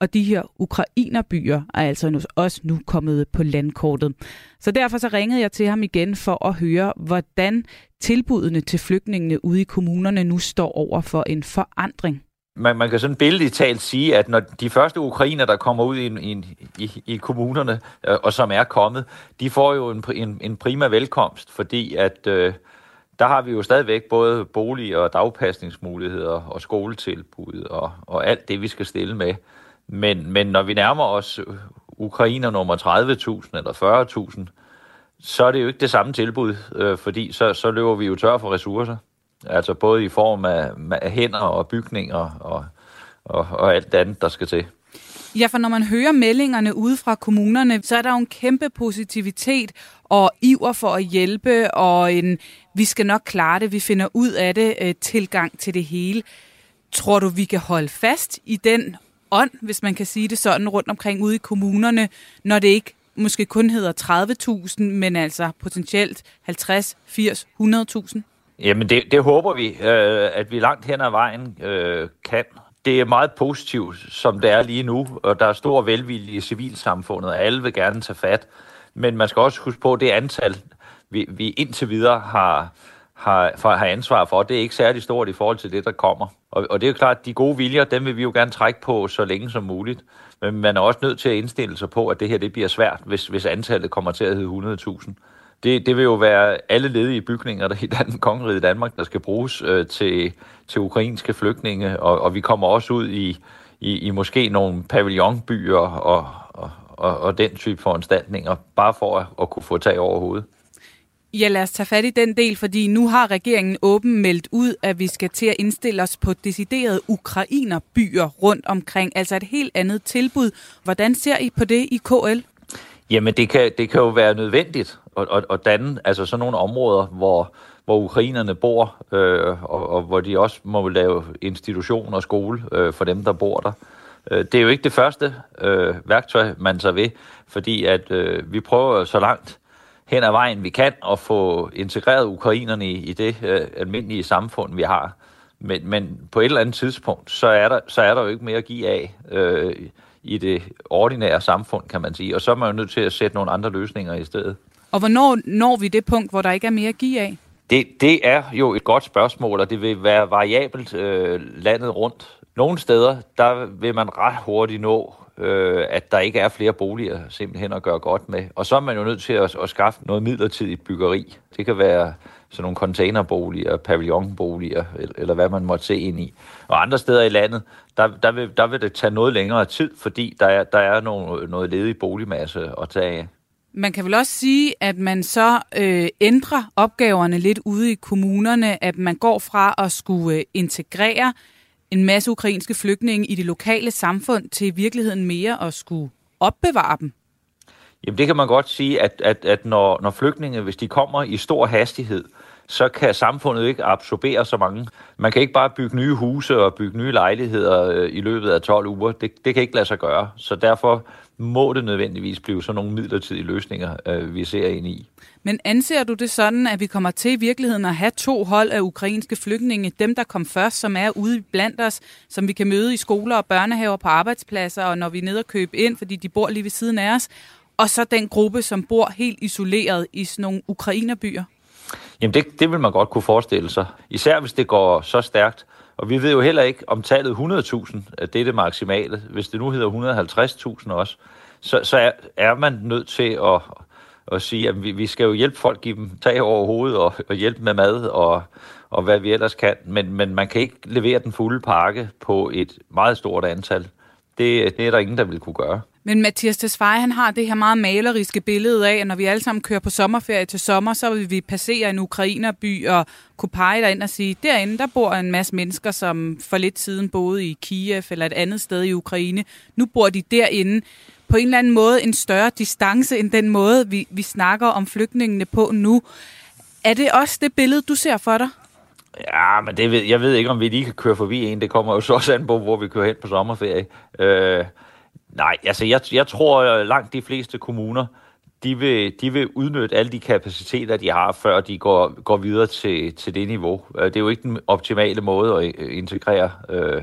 Og de her ukrainerbyer er altså nu- også nu kommet på landkortet. Så derfor så ringede jeg til ham igen for at høre, hvordan tilbudene til flygtningene ude i kommunerne nu står over for en forandring man, man kan sådan billedligt talt sige, at når de første ukrainer, der kommer ud i, i, i, i kommunerne, øh, og som er kommet, de får jo en, en, en prima velkomst, fordi at øh, der har vi jo stadigvæk både bolig- og dagpasningsmuligheder og skoletilbud og, og alt det, vi skal stille med. Men, men når vi nærmer os ukrainer nummer 30.000 eller 40.000, så er det jo ikke det samme tilbud, øh, fordi så, så løber vi jo tør for ressourcer. Altså både i form af, af hænder og bygninger og, og, og alt andet, der skal til. Ja, for når man hører meldingerne ude fra kommunerne, så er der jo en kæmpe positivitet og iver for at hjælpe, og en vi skal nok klare det, vi finder ud af det, øh, tilgang til det hele. Tror du, vi kan holde fast i den ånd, hvis man kan sige det sådan, rundt omkring ude i kommunerne, når det ikke måske kun hedder 30.000, men altså potentielt 50, 80, 100.000? Jamen det, det håber vi, øh, at vi langt hen ad vejen øh, kan. Det er meget positivt, som det er lige nu, og der er stor velvilje i civilsamfundet, og alle vil gerne tage fat. Men man skal også huske på, at det antal, vi, vi indtil videre har, har, for, har ansvar for, det er ikke særlig stort i forhold til det, der kommer. Og, og det er jo klart, at de gode viljer, dem vil vi jo gerne trække på så længe som muligt. Men man er også nødt til at indstille sig på, at det her det bliver svært, hvis, hvis antallet kommer til at hedde 100.000 det, det vil jo være alle ledige bygninger der i Dan- kongeriget Danmark, der skal bruges øh, til, til ukrainske flygtninge, og, og vi kommer også ud i, i, i måske nogle pavillonbyer og, og, og, og den type foranstaltninger, bare for at, at kunne få tag over hovedet. Ja, lad os tage fat i den del, fordi nu har regeringen åben meldt ud, at vi skal til at indstille os på deciderede ukrainerbyer rundt omkring, altså et helt andet tilbud. Hvordan ser I på det i KL? Jamen, det kan, det kan jo være nødvendigt og, og, og danne altså sådan nogle områder, hvor, hvor ukrainerne bor, øh, og, og hvor de også må lave institution og skole øh, for dem, der bor der. Øh, det er jo ikke det første øh, værktøj, man så ved, fordi at øh, vi prøver så langt hen ad vejen, vi kan, at få integreret ukrainerne i, i det øh, almindelige samfund, vi har. Men, men på et eller andet tidspunkt, så er der, så er der jo ikke mere at give af øh, i det ordinære samfund, kan man sige. Og så er man jo nødt til at sætte nogle andre løsninger i stedet. Og hvornår når vi det punkt, hvor der ikke er mere at give af? Det, det er jo et godt spørgsmål, og det vil være variabelt øh, landet rundt. Nogle steder, der vil man ret hurtigt nå, øh, at der ikke er flere boliger simpelthen at gøre godt med. Og så er man jo nødt til at, at skaffe noget midlertidigt byggeri. Det kan være sådan nogle containerboliger, pavillonboliger, eller, eller hvad man måtte se ind i. Og andre steder i landet, der, der, vil, der vil det tage noget længere tid, fordi der er, der er nogle, noget ledig boligmasse at tage af. Man kan vel også sige, at man så øh, ændrer opgaverne lidt ude i kommunerne, at man går fra at skulle øh, integrere en masse ukrainske flygtninge i det lokale samfund til i virkeligheden mere at skulle opbevare dem? Jamen det kan man godt sige, at, at, at når, når flygtninge, hvis de kommer i stor hastighed, så kan samfundet ikke absorbere så mange. Man kan ikke bare bygge nye huse og bygge nye lejligheder øh, i løbet af 12 uger. Det, det kan ikke lade sig gøre. Så derfor må det nødvendigvis blive sådan nogle midlertidige løsninger, øh, vi ser ind i. Men anser du det sådan, at vi kommer til i virkeligheden at have to hold af ukrainske flygtninge, dem der kom først, som er ude blandt os, som vi kan møde i skoler og børnehaver på arbejdspladser, og når vi er nede og købe ind, fordi de bor lige ved siden af os, og så den gruppe, som bor helt isoleret i sådan nogle ukrainerbyer? Jamen det, det vil man godt kunne forestille sig. Især hvis det går så stærkt. Og vi ved jo heller ikke, om tallet 100.000 er det det maksimale. Hvis det nu hedder 150.000 også, så, så er, er man nødt til at, at sige, at vi, vi skal jo hjælpe folk, give dem tag over hovedet og, og hjælpe med mad og, og hvad vi ellers kan. Men, men man kan ikke levere den fulde pakke på et meget stort antal. Det, det er der ingen, der vil kunne gøre. Men Mathias Tesfaye, han har det her meget maleriske billede af, at når vi alle sammen kører på sommerferie til sommer, så vil vi passere en ukrainerby og kunne pege derind og sige, derinde der bor en masse mennesker, som for lidt siden boede i Kiev eller et andet sted i Ukraine. Nu bor de derinde på en eller anden måde en større distance end den måde, vi, vi snakker om flygtningene på nu. Er det også det billede, du ser for dig? Ja, men det ved, jeg ved ikke, om vi lige kan køre forbi en. Det kommer jo så også an på, hvor vi kører hen på sommerferie. Øh, Nej, altså jeg, jeg tror at langt de fleste kommuner, de vil, de vil udnytte alle de kapaciteter, de har, før de går, går videre til, til det niveau. Øh, det er jo ikke den optimale måde at øh, integrere øh,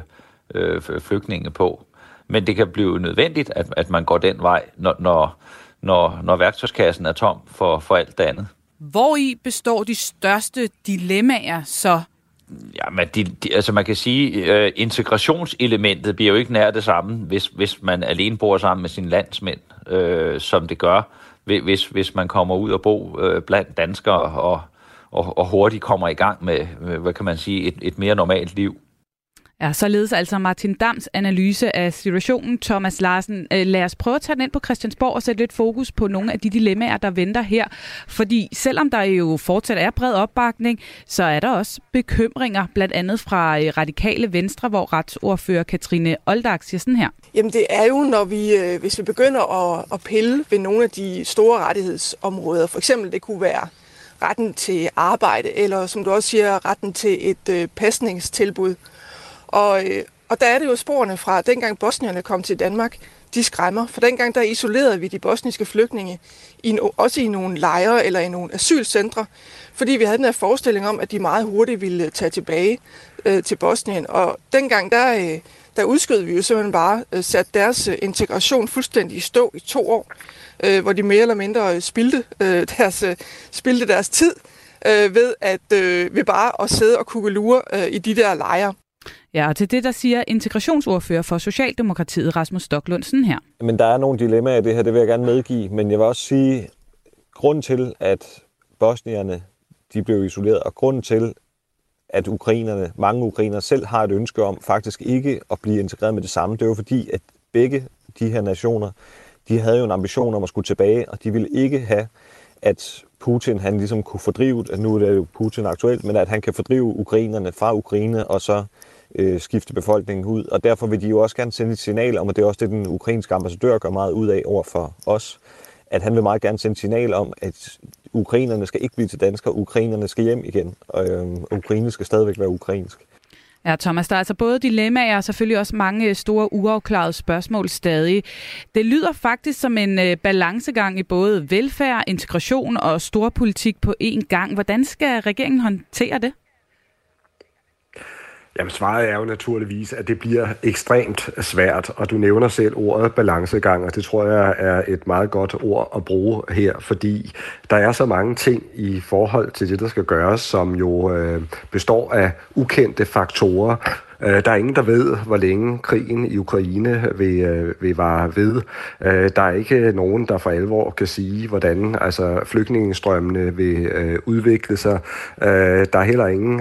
øh, flygtninge på. Men det kan blive nødvendigt, at, at man går den vej, når, når, når, når værktøjskassen er tom for, for alt det andet. Hvor i består de største dilemmaer så Ja, men de, de, altså man kan sige, øh, integrationselementet bliver jo ikke nær det samme, hvis, hvis man alene bor sammen med sine landsmænd, øh, som det gør, hvis, hvis man kommer ud og bo øh, blandt danskere og, og, og hurtigt kommer i gang med, hvad kan man sige, et, et mere normalt liv. Ja, således altså Martin Dams analyse af situationen. Thomas Larsen, øh, lad os prøve at tage den ind på Christiansborg og sætte lidt fokus på nogle af de dilemmaer, der venter her. Fordi selvom der jo fortsat er bred opbakning, så er der også bekymringer, blandt andet fra øh, Radikale Venstre, hvor retsordfører Katrine Oldag siger sådan her. Jamen det er jo, når vi, øh, hvis vi begynder at, at pille ved nogle af de store rettighedsområder, for eksempel det kunne være retten til arbejde, eller som du også siger, retten til et øh, pasningstilbud, og, øh, og der er det jo sporene fra dengang bosnierne kom til Danmark, de skræmmer. For dengang der isolerede vi de bosniske flygtninge, i, også i nogle lejre eller i nogle asylcentre, fordi vi havde den her forestilling om, at de meget hurtigt ville tage tilbage øh, til Bosnien. Og dengang der, øh, der udskød vi jo simpelthen bare øh, sat deres øh, integration fuldstændig i stå i to år, øh, hvor de mere eller mindre øh, spildte, øh, deres, øh, spildte deres tid øh, ved at øh, vi bare at sidde og kugelure øh, i de der lejre. Ja, og til det, der siger integrationsordfører for Socialdemokratiet, Rasmus Stocklundsen her. Men der er nogle dilemmaer i det her, det vil jeg gerne medgive, men jeg vil også sige, grund til, at bosnierne de blev isoleret, og grund til, at ukrainerne, mange ukrainere selv har et ønske om faktisk ikke at blive integreret med det samme, det er jo fordi, at begge de her nationer, de havde jo en ambition om at skulle tilbage, og de ville ikke have, at Putin han ligesom kunne fordrive, at nu er det jo Putin aktuelt, men at han kan fordrive ukrainerne fra Ukraine, og så øh, skifte befolkningen ud. Og derfor vil de jo også gerne sende et signal om, og det er også det, den ukrainske ambassadør gør meget ud af over for os, at han vil meget gerne sende et signal om, at ukrainerne skal ikke blive til danskere, ukrainerne skal hjem igen, og øh, Ukraine skal stadigvæk være ukrainsk. Ja, Thomas, der er altså både dilemmaer og selvfølgelig også mange øh, store uafklarede spørgsmål stadig. Det lyder faktisk som en øh, balancegang i både velfærd, integration og storpolitik på én gang. Hvordan skal regeringen håndtere det? Jamen svaret er jo naturligvis, at det bliver ekstremt svært, og du nævner selv ordet balancegang, og det tror jeg er et meget godt ord at bruge her, fordi der er så mange ting i forhold til det, der skal gøres, som jo øh, består af ukendte faktorer, Øh, der er ingen, der ved, hvor længe krigen i Ukraine vil, øh, vil vare ved. Øh, der er ikke nogen, der for alvor kan sige, hvordan altså, flygtningestrømmene vil udvikle sig. Der er heller ingen,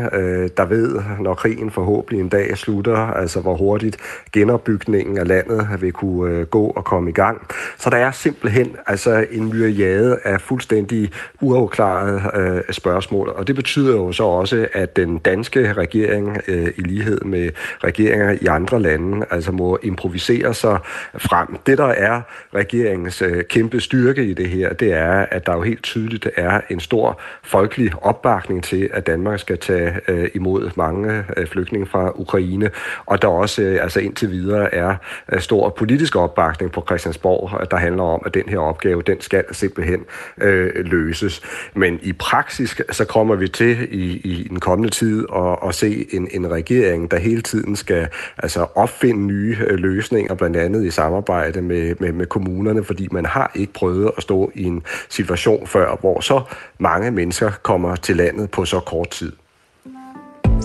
der ved, når krigen forhåbentlig en dag slutter, altså hvor hurtigt genopbygningen af landet vil kunne gå og komme i gang. Så der er simpelthen altså, en myriade af fuldstændig uafklarede spørgsmål, og det betyder jo så også, at den danske regering i lighed med regeringer i andre lande altså må improvisere sig frem. Det, der er regeringens øh, kæmpe styrke i det her, det er, at der jo helt tydeligt er en stor folkelig opbakning til, at Danmark skal tage øh, imod mange øh, flygtninge fra Ukraine, og der også altså indtil videre er stor politisk opbakning på Christiansborg, der handler om, at den her opgave, den skal simpelthen øh, løses. Men i praksis, så kommer vi til i, i den kommende tid at, at se en, en regering, der hele tiden skal altså opfinde nye øh, løsninger, blandt andet i samarbejde med, med, med kommunerne, fordi man har ikke prøvet at stå i en situation før, hvor så mange mennesker kommer til landet på så kort tid.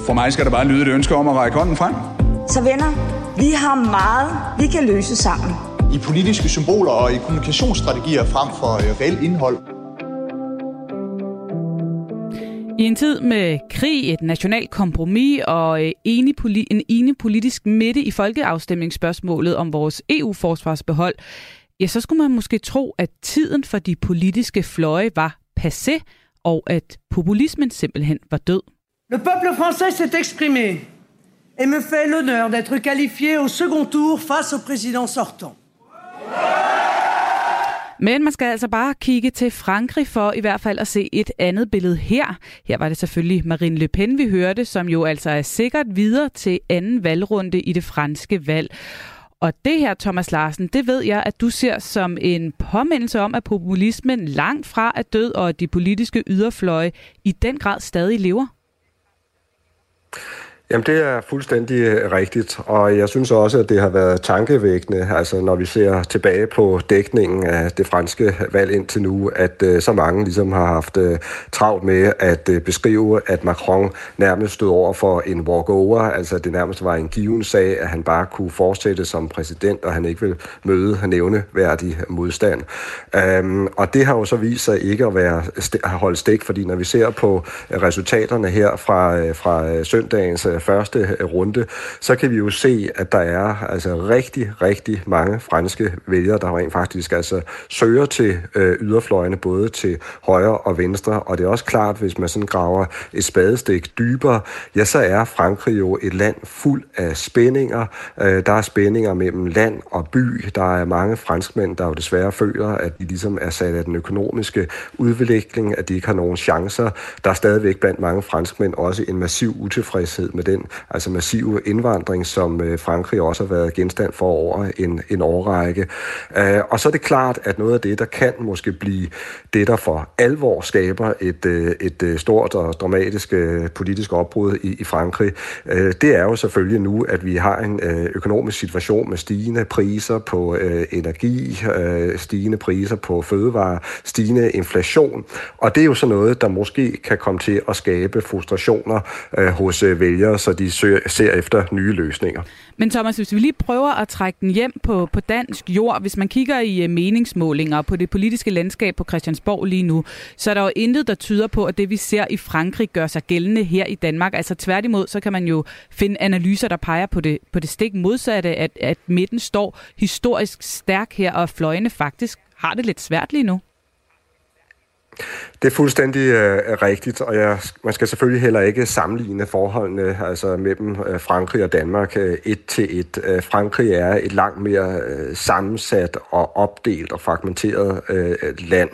For mig skal der bare lyde et ønske om at række hånden frem. Så venner, vi har meget, vi kan løse sammen. I politiske symboler og i kommunikationsstrategier frem for øh, reelt indhold. I en tid med krig, et nationalt kompromis og øh, enig en enig politisk midte i folkeafstemningsspørgsmålet om vores EU-forsvarsbehold, ja, så skulle man måske tro, at tiden for de politiske fløje var passé, og at populismen simpelthen var død. Le peuple français s'est exprimé et me fait l'honneur d'être qualifié au second tour face au président sortant. Men man skal altså bare kigge til Frankrig for i hvert fald at se et andet billede her. Her var det selvfølgelig Marine Le Pen, vi hørte, som jo altså er sikkert videre til anden valgrunde i det franske valg. Og det her, Thomas Larsen, det ved jeg, at du ser som en påmindelse om, at populismen langt fra er død, og at de politiske yderfløje i den grad stadig lever. Jamen det er fuldstændig øh, rigtigt, og jeg synes også, at det har været tankevækkende, altså når vi ser tilbage på dækningen af det franske valg indtil nu, at øh, så mange ligesom har haft øh, travlt med at øh, beskrive, at Macron nærmest stod over for en walkover, altså det nærmest var en given sag, at han bare kunne fortsætte som præsident, og han ikke ville møde nævneværdig modstand. Øhm, og det har jo så vist sig ikke at være st- holde stik, fordi når vi ser på resultaterne her fra, øh, fra øh, søndagens Øh, første øh, runde, så kan vi jo se, at der er altså rigtig, rigtig mange franske vælgere, der rent faktisk altså søger til øh, yderfløjene, både til højre og venstre, og det er også klart, hvis man sådan graver et spadestik dybere, ja, så er Frankrig jo et land fuld af spændinger. Øh, der er spændinger mellem land og by. Der er mange franskmænd, der jo desværre føler, at de ligesom er sat af den økonomiske udvikling, at de ikke har nogen chancer. Der er stadigvæk blandt mange franskmænd også en massiv utilfredshed med den altså massive indvandring, som øh, Frankrig også har været genstand for over en, en årrække. Øh, og så er det klart, at noget af det, der kan måske blive det, der for alvor skaber et, øh, et øh, stort og dramatisk øh, politisk opbrud i, i Frankrig, øh, det er jo selvfølgelig nu, at vi har en økonomisk situation med stigende priser på energi, stigende priser på fødevarer, stigende inflation. Og det er jo så noget, der måske kan komme til at skabe frustrationer hos vælgere, så de søger, ser efter nye løsninger. Men Thomas, hvis vi lige prøver at trække den hjem på, på dansk jord, hvis man kigger i øh, meningsmålinger på det politiske landskab på Christiansborg lige nu, så er der jo intet, der tyder på, at det vi ser i Frankrig gør sig gældende her i Danmark. Altså tværtimod, så kan man jo finde analyser, der peger på det, på det stik modsatte, at, at midten står historisk stærk her, og fløjene faktisk har det lidt svært lige nu. Det er fuldstændig øh, rigtigt, og jeg, man skal selvfølgelig heller ikke sammenligne forholdene altså mellem øh, Frankrig og Danmark øh, et til et. Øh, Frankrig er et langt mere øh, sammensat og opdelt og fragmenteret øh, land.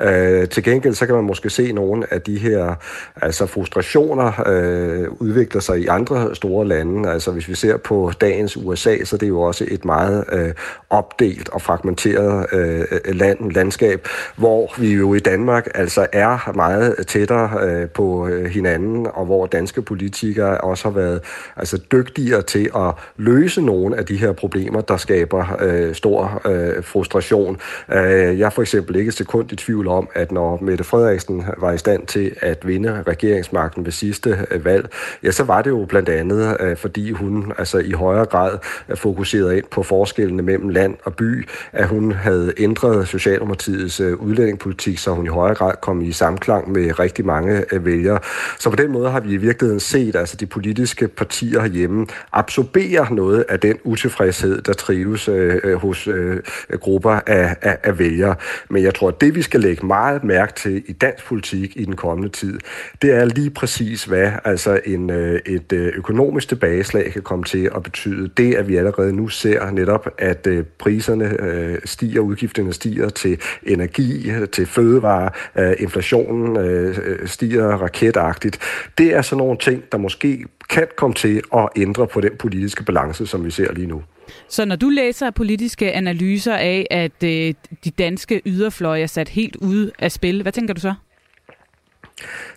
Øh, til gengæld så kan man måske se nogle af de her altså frustrationer øh, udvikler sig i andre store lande. Altså hvis vi ser på dagens USA, så det er jo også et meget øh, opdelt og fragmenteret øh, øh land, landskab, hvor vi jo i Danmark altså er meget tættere øh, på øh, hinanden, og hvor danske politikere også har været altså, dygtigere til at løse nogle af de her problemer, der skaber øh, stor øh, frustration. Øh, jeg er for eksempel ikke et sekund i tvivl om, at når Mette Frederiksen var i stand til at vinde regeringsmagten ved sidste øh, valg, ja, så var det jo blandt andet, øh, fordi hun altså i højere grad fokuserede ind på forskellene mellem land og by, at hun havde ændret Socialdemokratiets øh, udlændingepolitik, så hun i højere grad kom i samklang med rigtig mange øh, vælgere. Så på den måde har vi i virkeligheden set, altså de politiske partier herhjemme absorberer noget af den utilfredshed, der trives øh, øh, hos øh, grupper af, af, af vælgere. Men jeg tror, at det vi skal lægge meget mærke til i dansk politik i den kommende tid, det er lige præcis, hvad altså en, øh, et øh, økonomisk tilbageslag kan komme til at betyde. Det, at vi allerede nu ser netop, at øh, priserne øh, stiger, udgifterne stiger til energi, til fødevare, øh, inflationen øh, øh, stiger raketagtigt. Det er sådan nogle ting, der måske kan komme til at ændre på den politiske balance, som vi ser lige nu. Så når du læser politiske analyser af, at øh, de danske yderfløje er sat helt ude af spil, hvad tænker du så?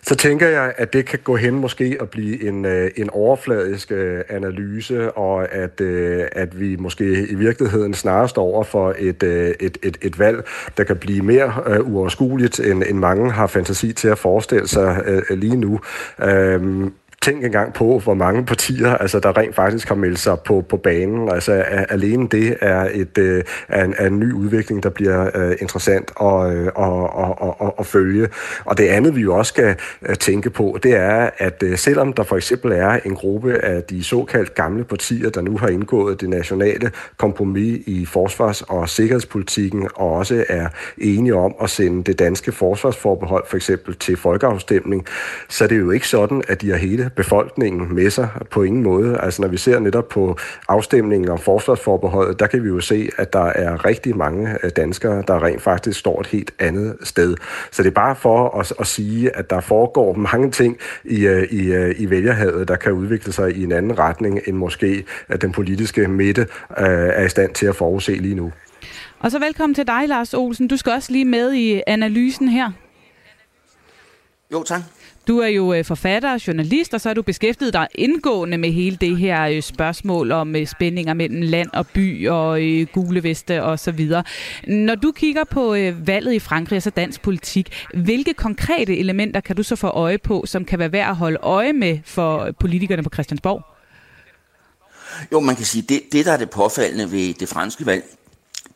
Så tænker jeg, at det kan gå hen måske at blive en, øh, en overfladisk øh, analyse, og at, øh, at vi måske i virkeligheden snarere står over for et, øh, et, et, et valg, der kan blive mere øh, uoverskueligt, end, end mange har fantasi til at forestille sig lige nu. Øhm, tænk engang på, hvor mange partier, altså, der rent faktisk har meldt sig på, på banen. Altså, alene det er, et, øh, er, en, er en ny udvikling, der bliver uh, interessant at, uh, og, og, og, at følge. Og det andet, vi jo også skal uh, tænke på, det er, at uh, selvom der for eksempel er en gruppe af de såkaldt gamle partier, der nu har indgået det nationale kompromis i forsvars- og sikkerhedspolitikken, og også er enige om at sende det danske forsvarsforbehold for eksempel til folkeafstemning, så er det jo ikke sådan, at de har hele befolkningen med sig på ingen måde. Altså når vi ser netop på afstemningen om forsvarsforbeholdet, der kan vi jo se, at der er rigtig mange øh, danskere, der rent faktisk står et helt andet sted. Så det er bare for at, at sige, at der foregår mange ting i, øh, i, øh, i vælgerhavet, der kan udvikle sig i en anden retning, end måske at den politiske midte er i stand til at forudse lige nu. Og så velkommen til dig, Lars Olsen. Du skal også lige med i analysen her. Jo, tak. Du er jo øh, forfatter og journalist, og så har du beskæftiget dig indgående med hele det her øh, spørgsmål om øh, spændinger mellem land og by og gule veste og så videre. Når du kigger på valget i Frankrig og så dansk politik, hvilke konkrete elementer kan du så få øje på, som kan være værd at holde øje med for politikerne på Christiansborg? Jo, man kan sige, det, det der er det påfaldende ved det franske valg,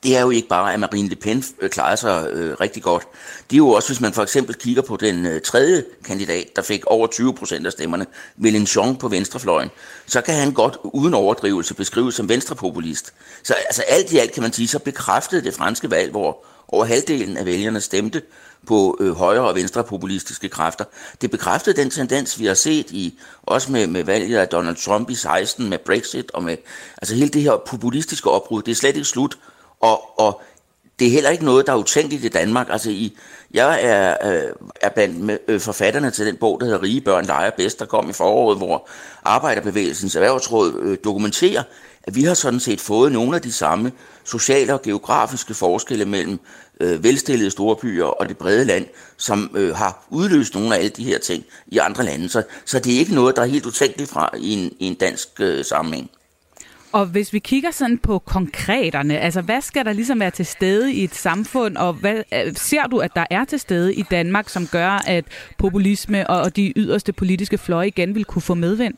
det er jo ikke bare, at Marine Le Pen øh, klarer sig øh, rigtig godt. Det er jo også, hvis man for eksempel kigger på den øh, tredje kandidat, der fik over 20 procent af stemmerne, Mélenchon på venstrefløjen, så kan han godt uden overdrivelse beskrives som venstrepopulist. Så altså alt i alt kan man sige, så bekræftede det franske valg, hvor over halvdelen af vælgerne stemte på øh, højre- og venstrepopulistiske kræfter. Det bekræftede den tendens, vi har set i også med, med valget af Donald Trump i 16, med Brexit og med altså hele det her populistiske opbrud. Det er slet ikke slut og, og det er heller ikke noget, der er utænkeligt i Danmark. Altså, i, jeg er, øh, er blandt med, øh, forfatterne til den bog, der hedder Rige børn leger bedst, der kom i foråret, hvor Arbejderbevægelsens Erhvervsråd øh, dokumenterer, at vi har sådan set fået nogle af de samme sociale og geografiske forskelle mellem øh, velstillede storbyer og det brede land, som øh, har udløst nogle af alle de her ting i andre lande. Så, så det er ikke noget, der er helt utænkeligt fra i en, i en dansk øh, sammenhæng. Og hvis vi kigger sådan på konkreterne, altså hvad skal der ligesom være til stede i et samfund, og hvad øh, ser du, at der er til stede i Danmark, som gør, at populisme og de yderste politiske fløje igen vil kunne få medvind?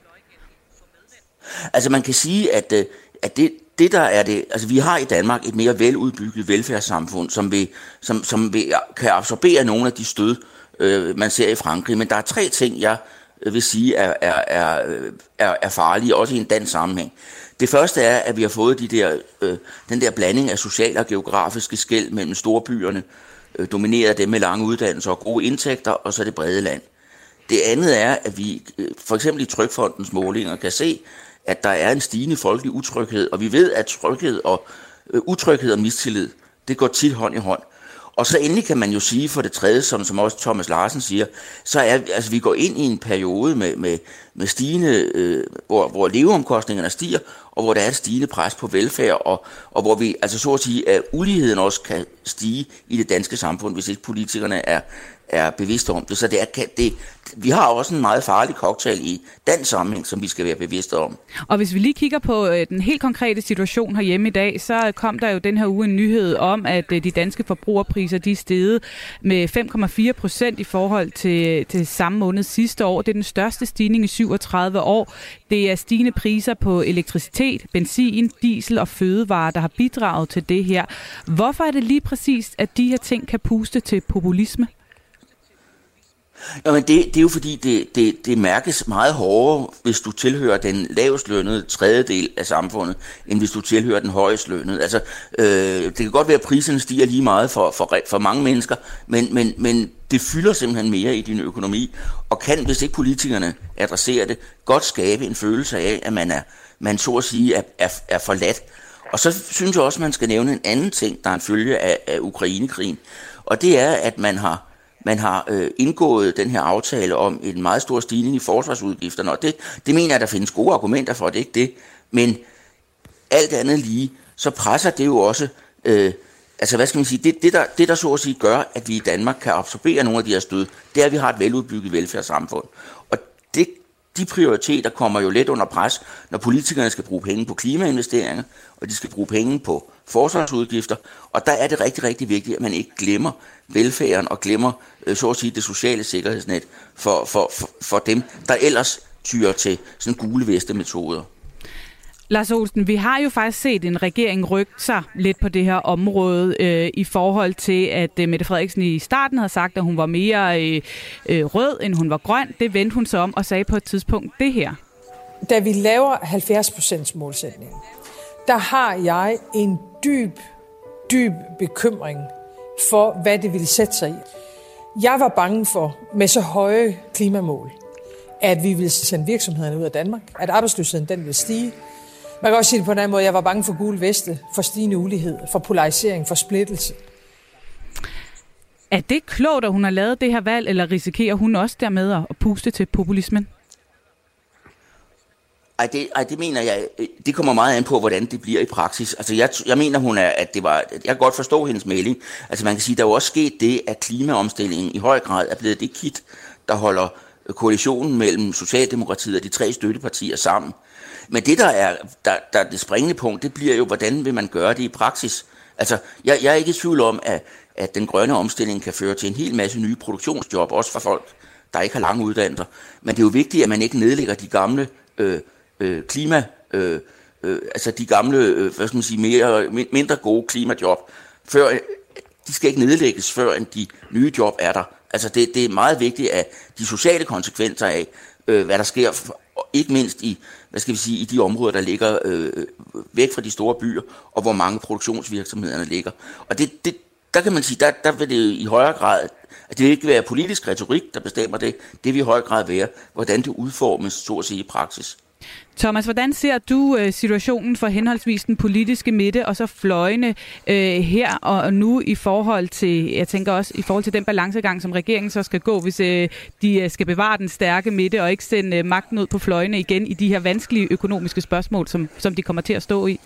Altså man kan sige, at, øh, at det, det der er det, altså vi har i Danmark et mere veludbygget velfærdssamfund, som, vil, som, som vil, kan absorbere nogle af de stød, øh, man ser i Frankrig. Men der er tre ting, jeg øh, vil sige er, er, er, er farlige, også i en dansk sammenhæng. Det første er, at vi har fået de der, øh, den der blanding af sociale og geografiske skæld mellem storbyerne øh, domineret af dem med lange uddannelser og gode indtægter, og så det brede land. Det andet er, at vi øh, for eksempel i Trykfondens målinger kan se, at der er en stigende folkelig utryghed, og vi ved, at tryghed og øh, utryghed og mistillid, det går tit hånd i hånd. Og så endelig kan man jo sige for det tredje, som, som også Thomas Larsen siger, så er altså, vi går ind i en periode med, med, med stigende, øh, hvor, hvor leveomkostningerne stiger, og hvor der er et stigende pres på velfærd, og, og hvor vi, altså så at sige, at uligheden også kan stige i det danske samfund, hvis ikke politikerne er, er bevidste om det. Så det er, det, vi har også en meget farlig cocktail i den sammenhæng, som vi skal være bevidste om. Og hvis vi lige kigger på øh, den helt konkrete situation herhjemme i dag, så kom der jo den her uge en nyhed om, at øh, de danske forbrugerpriser de er steget med 5,4 procent i forhold til, til samme måned sidste år. Det er den største stigning i 37 år. Det er stigende priser på elektricitet, benzin, diesel og fødevarer, der har bidraget til det her. Hvorfor er det lige præcis, at de her ting kan puste til populisme? Jamen det, det er jo fordi, det, det, det mærkes meget hårdere, hvis du tilhører den lavest lønnede tredjedel af samfundet, end hvis du tilhører den højest lønnede. Altså, øh, det kan godt være, at priserne stiger lige meget for, for, for mange mennesker, men, men, men det fylder simpelthen mere i din økonomi, og kan, hvis ikke politikerne adresserer det, godt skabe en følelse af, at man er, man så at sige er, er, er forladt. Og så synes jeg også, at man skal nævne en anden ting, der er en følge af, af Ukrainekrigen, og det er, at man har man har øh, indgået den her aftale om en meget stor stigning i forsvarsudgifterne, og det, det mener jeg, der findes gode argumenter for, det er ikke det. Men alt andet lige, så presser det jo også, øh, altså hvad skal man sige, det, det, der, det der så at sige gør, at vi i Danmark kan absorbere nogle af de her stød, det er, at vi har et veludbygget velfærdssamfund. Og det, de prioriteter kommer jo let under pres, når politikerne skal bruge penge på klimainvesteringer, og de skal bruge penge på forsvarsudgifter, og der er det rigtig, rigtig vigtigt, at man ikke glemmer velfærden og glemmer, øh, så at sige, det sociale sikkerhedsnet for, for, for, for dem, der ellers tyrer til sådan gule veste metoder. Lars Olsen, vi har jo faktisk set en regering rykke sig lidt på det her område øh, i forhold til, at øh, Mette Frederiksen i starten havde sagt, at hun var mere øh, øh, rød, end hun var grøn. Det vendte hun så om og sagde på et tidspunkt det her. Da vi laver 70% målsætningen, der har jeg en dyb, dyb bekymring for, hvad det ville sætte sig i. Jeg var bange for, med så høje klimamål, at vi ville sende virksomhederne ud af Danmark, at arbejdsløsheden den ville stige. Man kan også sige det på en anden måde, jeg var bange for gule veste, for stigende ulighed, for polarisering, for splittelse. Er det klogt, at hun har lavet det her valg, eller risikerer hun også dermed at puste til populismen? Ej det, ej, det mener jeg, det kommer meget an på, hvordan det bliver i praksis. Altså, jeg, jeg mener, hun er, at det var, jeg kan godt forstå hendes melding. Altså, man kan sige, der er jo også sket det, at klimaomstillingen i høj grad er blevet det kit, der holder koalitionen mellem Socialdemokratiet og de tre støttepartier sammen. Men det, der er, der, der er det springende punkt, det bliver jo, hvordan vil man gøre det i praksis? Altså, jeg, jeg er ikke i tvivl om, at, at den grønne omstilling kan føre til en hel masse nye produktionsjob, også for folk, der ikke har lange uddannelser. Men det er jo vigtigt, at man ikke nedlægger de gamle øh, øh, klima, øh, øh, altså de gamle, øh, hvad skal man sige, mere, mindre gode klimajob, før, de skal ikke nedlægges, før end de nye job er der. Altså det, det er meget vigtigt, at de sociale konsekvenser af, øh, hvad der sker, ikke mindst i, hvad skal vi sige, i de områder, der ligger øh, væk fra de store byer, og hvor mange produktionsvirksomhederne ligger. Og det, det, der kan man sige, der, der vil det i højere grad, at det vil ikke være politisk retorik, der bestemmer det, det vil i højere grad være, hvordan det udformes, så at sige, i praksis. Thomas, hvordan ser du øh, situationen for henholdsvis den politiske midte og så fløjene øh, her og nu i forhold til, jeg tænker også i forhold til den balancegang, som regeringen så skal gå, hvis øh, de øh, skal bevare den stærke midte og ikke sende øh, magten ud på fløjene igen i de her vanskelige økonomiske spørgsmål, som, som de kommer til at stå i?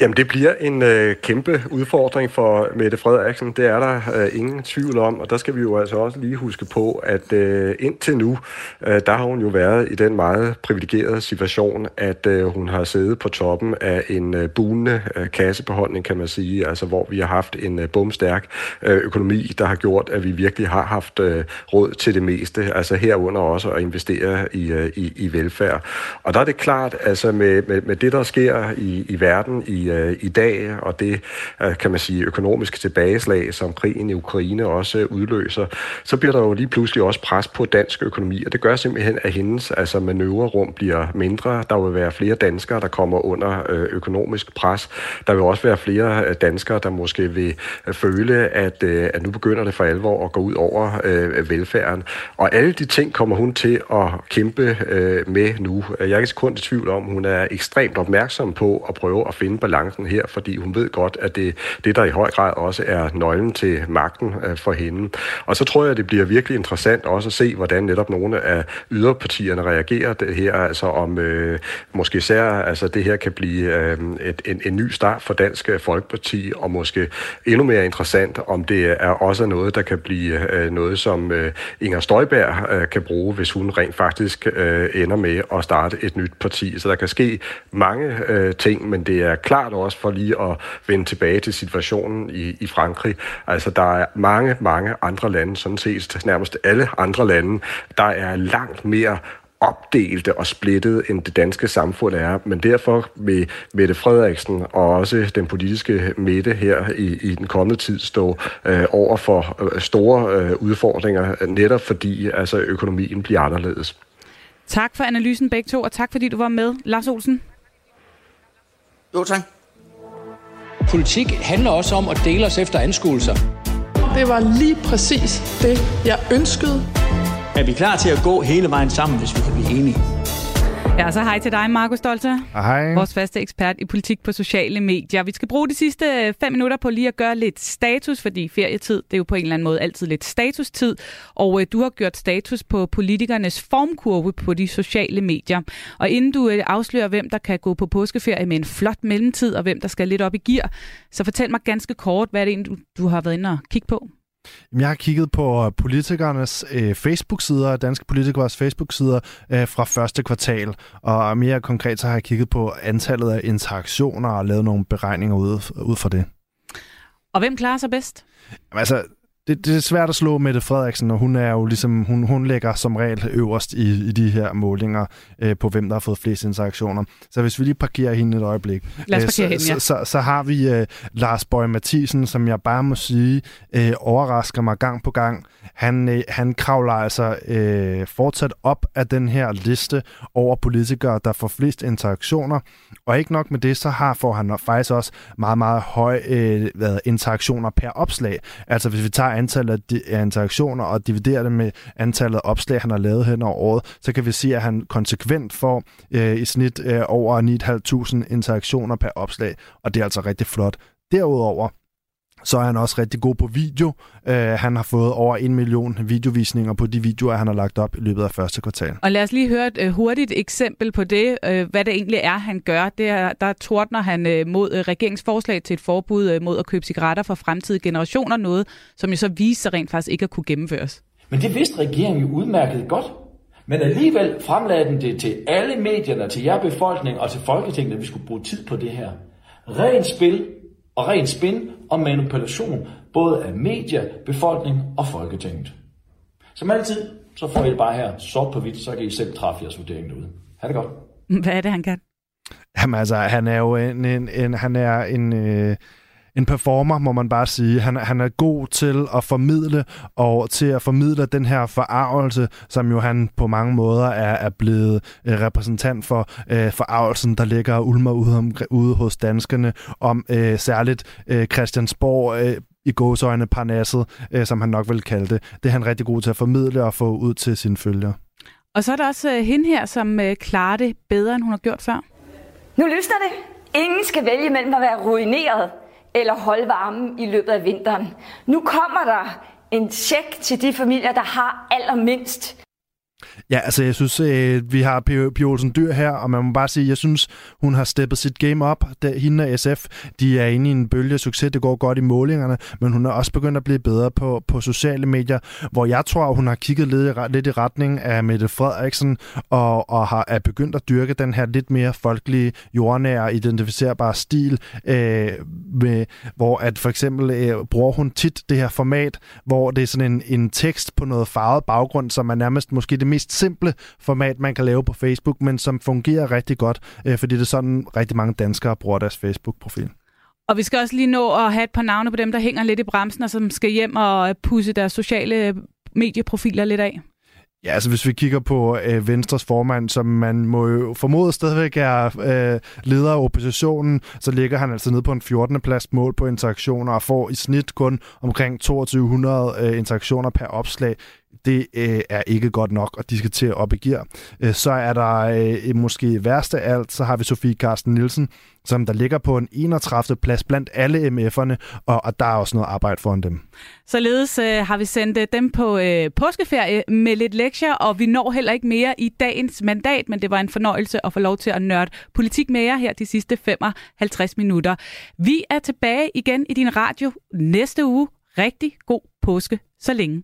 Jamen, det bliver en øh, kæmpe udfordring for Mette Frederiksen. Det er der øh, ingen tvivl om, og der skal vi jo altså også lige huske på, at øh, indtil nu, øh, der har hun jo været i den meget privilegerede situation, at øh, hun har siddet på toppen af en øh, bunende øh, kassebeholdning, kan man sige, altså hvor vi har haft en øh, bumstærk øh, økonomi, der har gjort, at vi virkelig har haft øh, råd til det meste, altså herunder også at investere i, øh, i, i velfærd. Og der er det klart, altså med, med, med det, der sker i, i verden i øh, i dag, og det øh, kan man sige økonomiske tilbageslag, som krigen i Ukraine også øh, udløser, så bliver der jo lige pludselig også pres på dansk økonomi, og det gør simpelthen, at hendes altså manøvrerum bliver mindre. Der vil være flere danskere, der kommer under øh, økonomisk pres. Der vil også være flere øh, danskere, der måske vil øh, føle, at, øh, at nu begynder det for alvor at gå ud over øh, velfærden. Og alle de ting kommer hun til at kæmpe øh, med nu. Jeg er ikke kun i tvivl om, hun er ekstremt opmærksom på at prøve at finde balancen her, fordi hun ved godt, at det, det der i høj grad også er nøglen til magten øh, for hende. Og så tror jeg, det bliver virkelig interessant også at se, hvordan netop nogle af yderpartierne reagerer det her, altså om øh, måske især altså det her kan blive øh, et, en, en ny start for Dansk Folkeparti, og måske endnu mere interessant, om det er også noget, der kan blive øh, noget, som øh, Inger Støjberg øh, kan bruge, hvis hun rent faktisk øh, ender med at starte et nyt parti. Så der kan ske mange øh, ting, men det er klart også for lige at vende tilbage til situationen i, i Frankrig. Altså der er mange, mange andre lande, sådan set nærmest alle andre lande, der er langt mere opdelte og splittet, end det danske samfund er. Men derfor vil Mette Frederiksen og også den politiske midte her i, i den kommende tid stå øh, over for øh, store øh, udfordringer, netop fordi altså, økonomien bliver anderledes. Tak for analysen begge to, og tak fordi du var med, Lars Olsen. Jo, tak. Politik handler også om at dele os efter anskuelser. Det var lige præcis det, jeg ønskede. Er vi klar til at gå hele vejen sammen, hvis vi kan blive enige? Ja, så hej til dig, Markus Stolzer. Hej. Vores faste ekspert i politik på sociale medier. Vi skal bruge de sidste øh, fem minutter på lige at gøre lidt status, fordi ferietid, det er jo på en eller anden måde altid lidt statustid. Og øh, du har gjort status på politikernes formkurve på de sociale medier. Og inden du øh, afslører, hvem der kan gå på påskeferie med en flot mellemtid, og hvem der skal lidt op i gear, så fortæl mig ganske kort, hvad er det du har været inde og kigge på? Jeg har kigget på politikernes øh, Facebook-sider, danske politikers Facebook-sider øh, fra første kvartal, og mere konkret så har jeg kigget på antallet af interaktioner og lavet nogle beregninger ud, ud fra det. Og hvem klarer sig bedst? Jamen, altså, det, det er svært at slå Mette Frederiksen, og hun er jo ligesom, hun, hun lægger som regel øverst i, i de her målinger øh, på, hvem der har fået flest interaktioner. Så hvis vi lige parkerer hende et øjeblik, Lad os øh, hende, ja. så, så, så har vi øh, Lars Bøge Mathisen, som jeg bare må sige, øh, overrasker mig gang på gang. Han, øh, han kravler altså øh, fortsat op af den her liste over politikere, der får flest interaktioner. Og ikke nok med det, så har får han faktisk også meget, meget høje øh, interaktioner per opslag. Altså hvis vi tager antallet af interaktioner og dividerer det med antallet af opslag, han har lavet hen over året, så kan vi se, at han konsekvent får øh, i snit øh, over 9.500 interaktioner per opslag, og det er altså rigtig flot. Derudover så er han også rigtig god på video. Uh, han har fået over en million videovisninger på de videoer, han har lagt op i løbet af første kvartal. Og lad os lige høre et uh, hurtigt eksempel på det, uh, hvad det egentlig er, han gør. Det er, der tordner han uh, mod uh, regeringsforslag til et forbud uh, mod at købe cigaretter for fremtidige generationer, noget som jo så viser sig rent faktisk ikke at kunne gennemføres. Men det vidste regeringen jo udmærket godt. Men alligevel fremlagde den det til alle medierne, til jer befolkning og til Folketinget, at vi skulle bruge tid på det her. Rent spil og ren spin og manipulation, både af medier, befolkning og Folketinget. Som altid, så får I det bare her sort på hvidt, så kan I selv træffe jeres vurdering derude. Ha' det godt. Hvad er det, han kan? Jamen altså, han er jo en, en, en han er en, øh, en performer, må man bare sige. Han, han er god til at formidle, og til at formidle den her forarvelse, som jo han på mange måder er, er blevet øh, repræsentant for øh, forarvelsen, der ligger og ulmer ude, om, ude hos danskerne, om øh, særligt øh, Christiansborg øh, i gåsøjne parnasset, øh, som han nok vil kalde det. Det er han rigtig god til at formidle og få ud til sine følgere. Og så er der også øh, hende her, som øh, klarer det bedre, end hun har gjort før. Nu løsner det. Ingen skal vælge mellem at være ruineret eller holde varmen i løbet af vinteren. Nu kommer der en check til de familier, der har allermindst. Ja, altså jeg synes, øh, vi har Pia Olsen Dyr her, og man må bare sige, jeg synes, hun har steppet sit game op. Da, hende og SF, de er inde i en bølge af succes, det går godt i målingerne, men hun er også begyndt at blive bedre på, på sociale medier, hvor jeg tror, hun har kigget lidt, lidt i retning af Mette Frederiksen, og, og har er begyndt at dyrke den her lidt mere folkelige, jordnære, identificerbare stil, øh, med, hvor at for eksempel øh, bruger hun tit det her format, hvor det er sådan en, en tekst på noget farvet baggrund, som er nærmest måske det mest simple format, man kan lave på Facebook, men som fungerer rigtig godt, øh, fordi det er sådan, rigtig mange danskere bruger deres Facebook-profil. Og vi skal også lige nå at have et par navne på dem, der hænger lidt i bremsen, og som skal hjem og pusse deres sociale medieprofiler lidt af. Ja, altså hvis vi kigger på øh, Venstres formand, som man må jo formode stadigvæk er øh, leder af oppositionen, så ligger han altså nede på en 14. plads mål på interaktioner og får i snit kun omkring 2200 øh, interaktioner per opslag det øh, er ikke godt nok, og de skal til at op i gear. Øh, så er der øh, måske værste af alt, så har vi Sofie Carsten Nielsen, som der ligger på en 31. plads blandt alle MF'erne, og, og der er også noget arbejde foran dem. Således øh, har vi sendt øh, dem på øh, påskeferie med lidt lektier, og vi når heller ikke mere i dagens mandat, men det var en fornøjelse at få lov til at nørde politik med jer her de sidste 55 minutter. Vi er tilbage igen i din radio næste uge. Rigtig god påske så længe.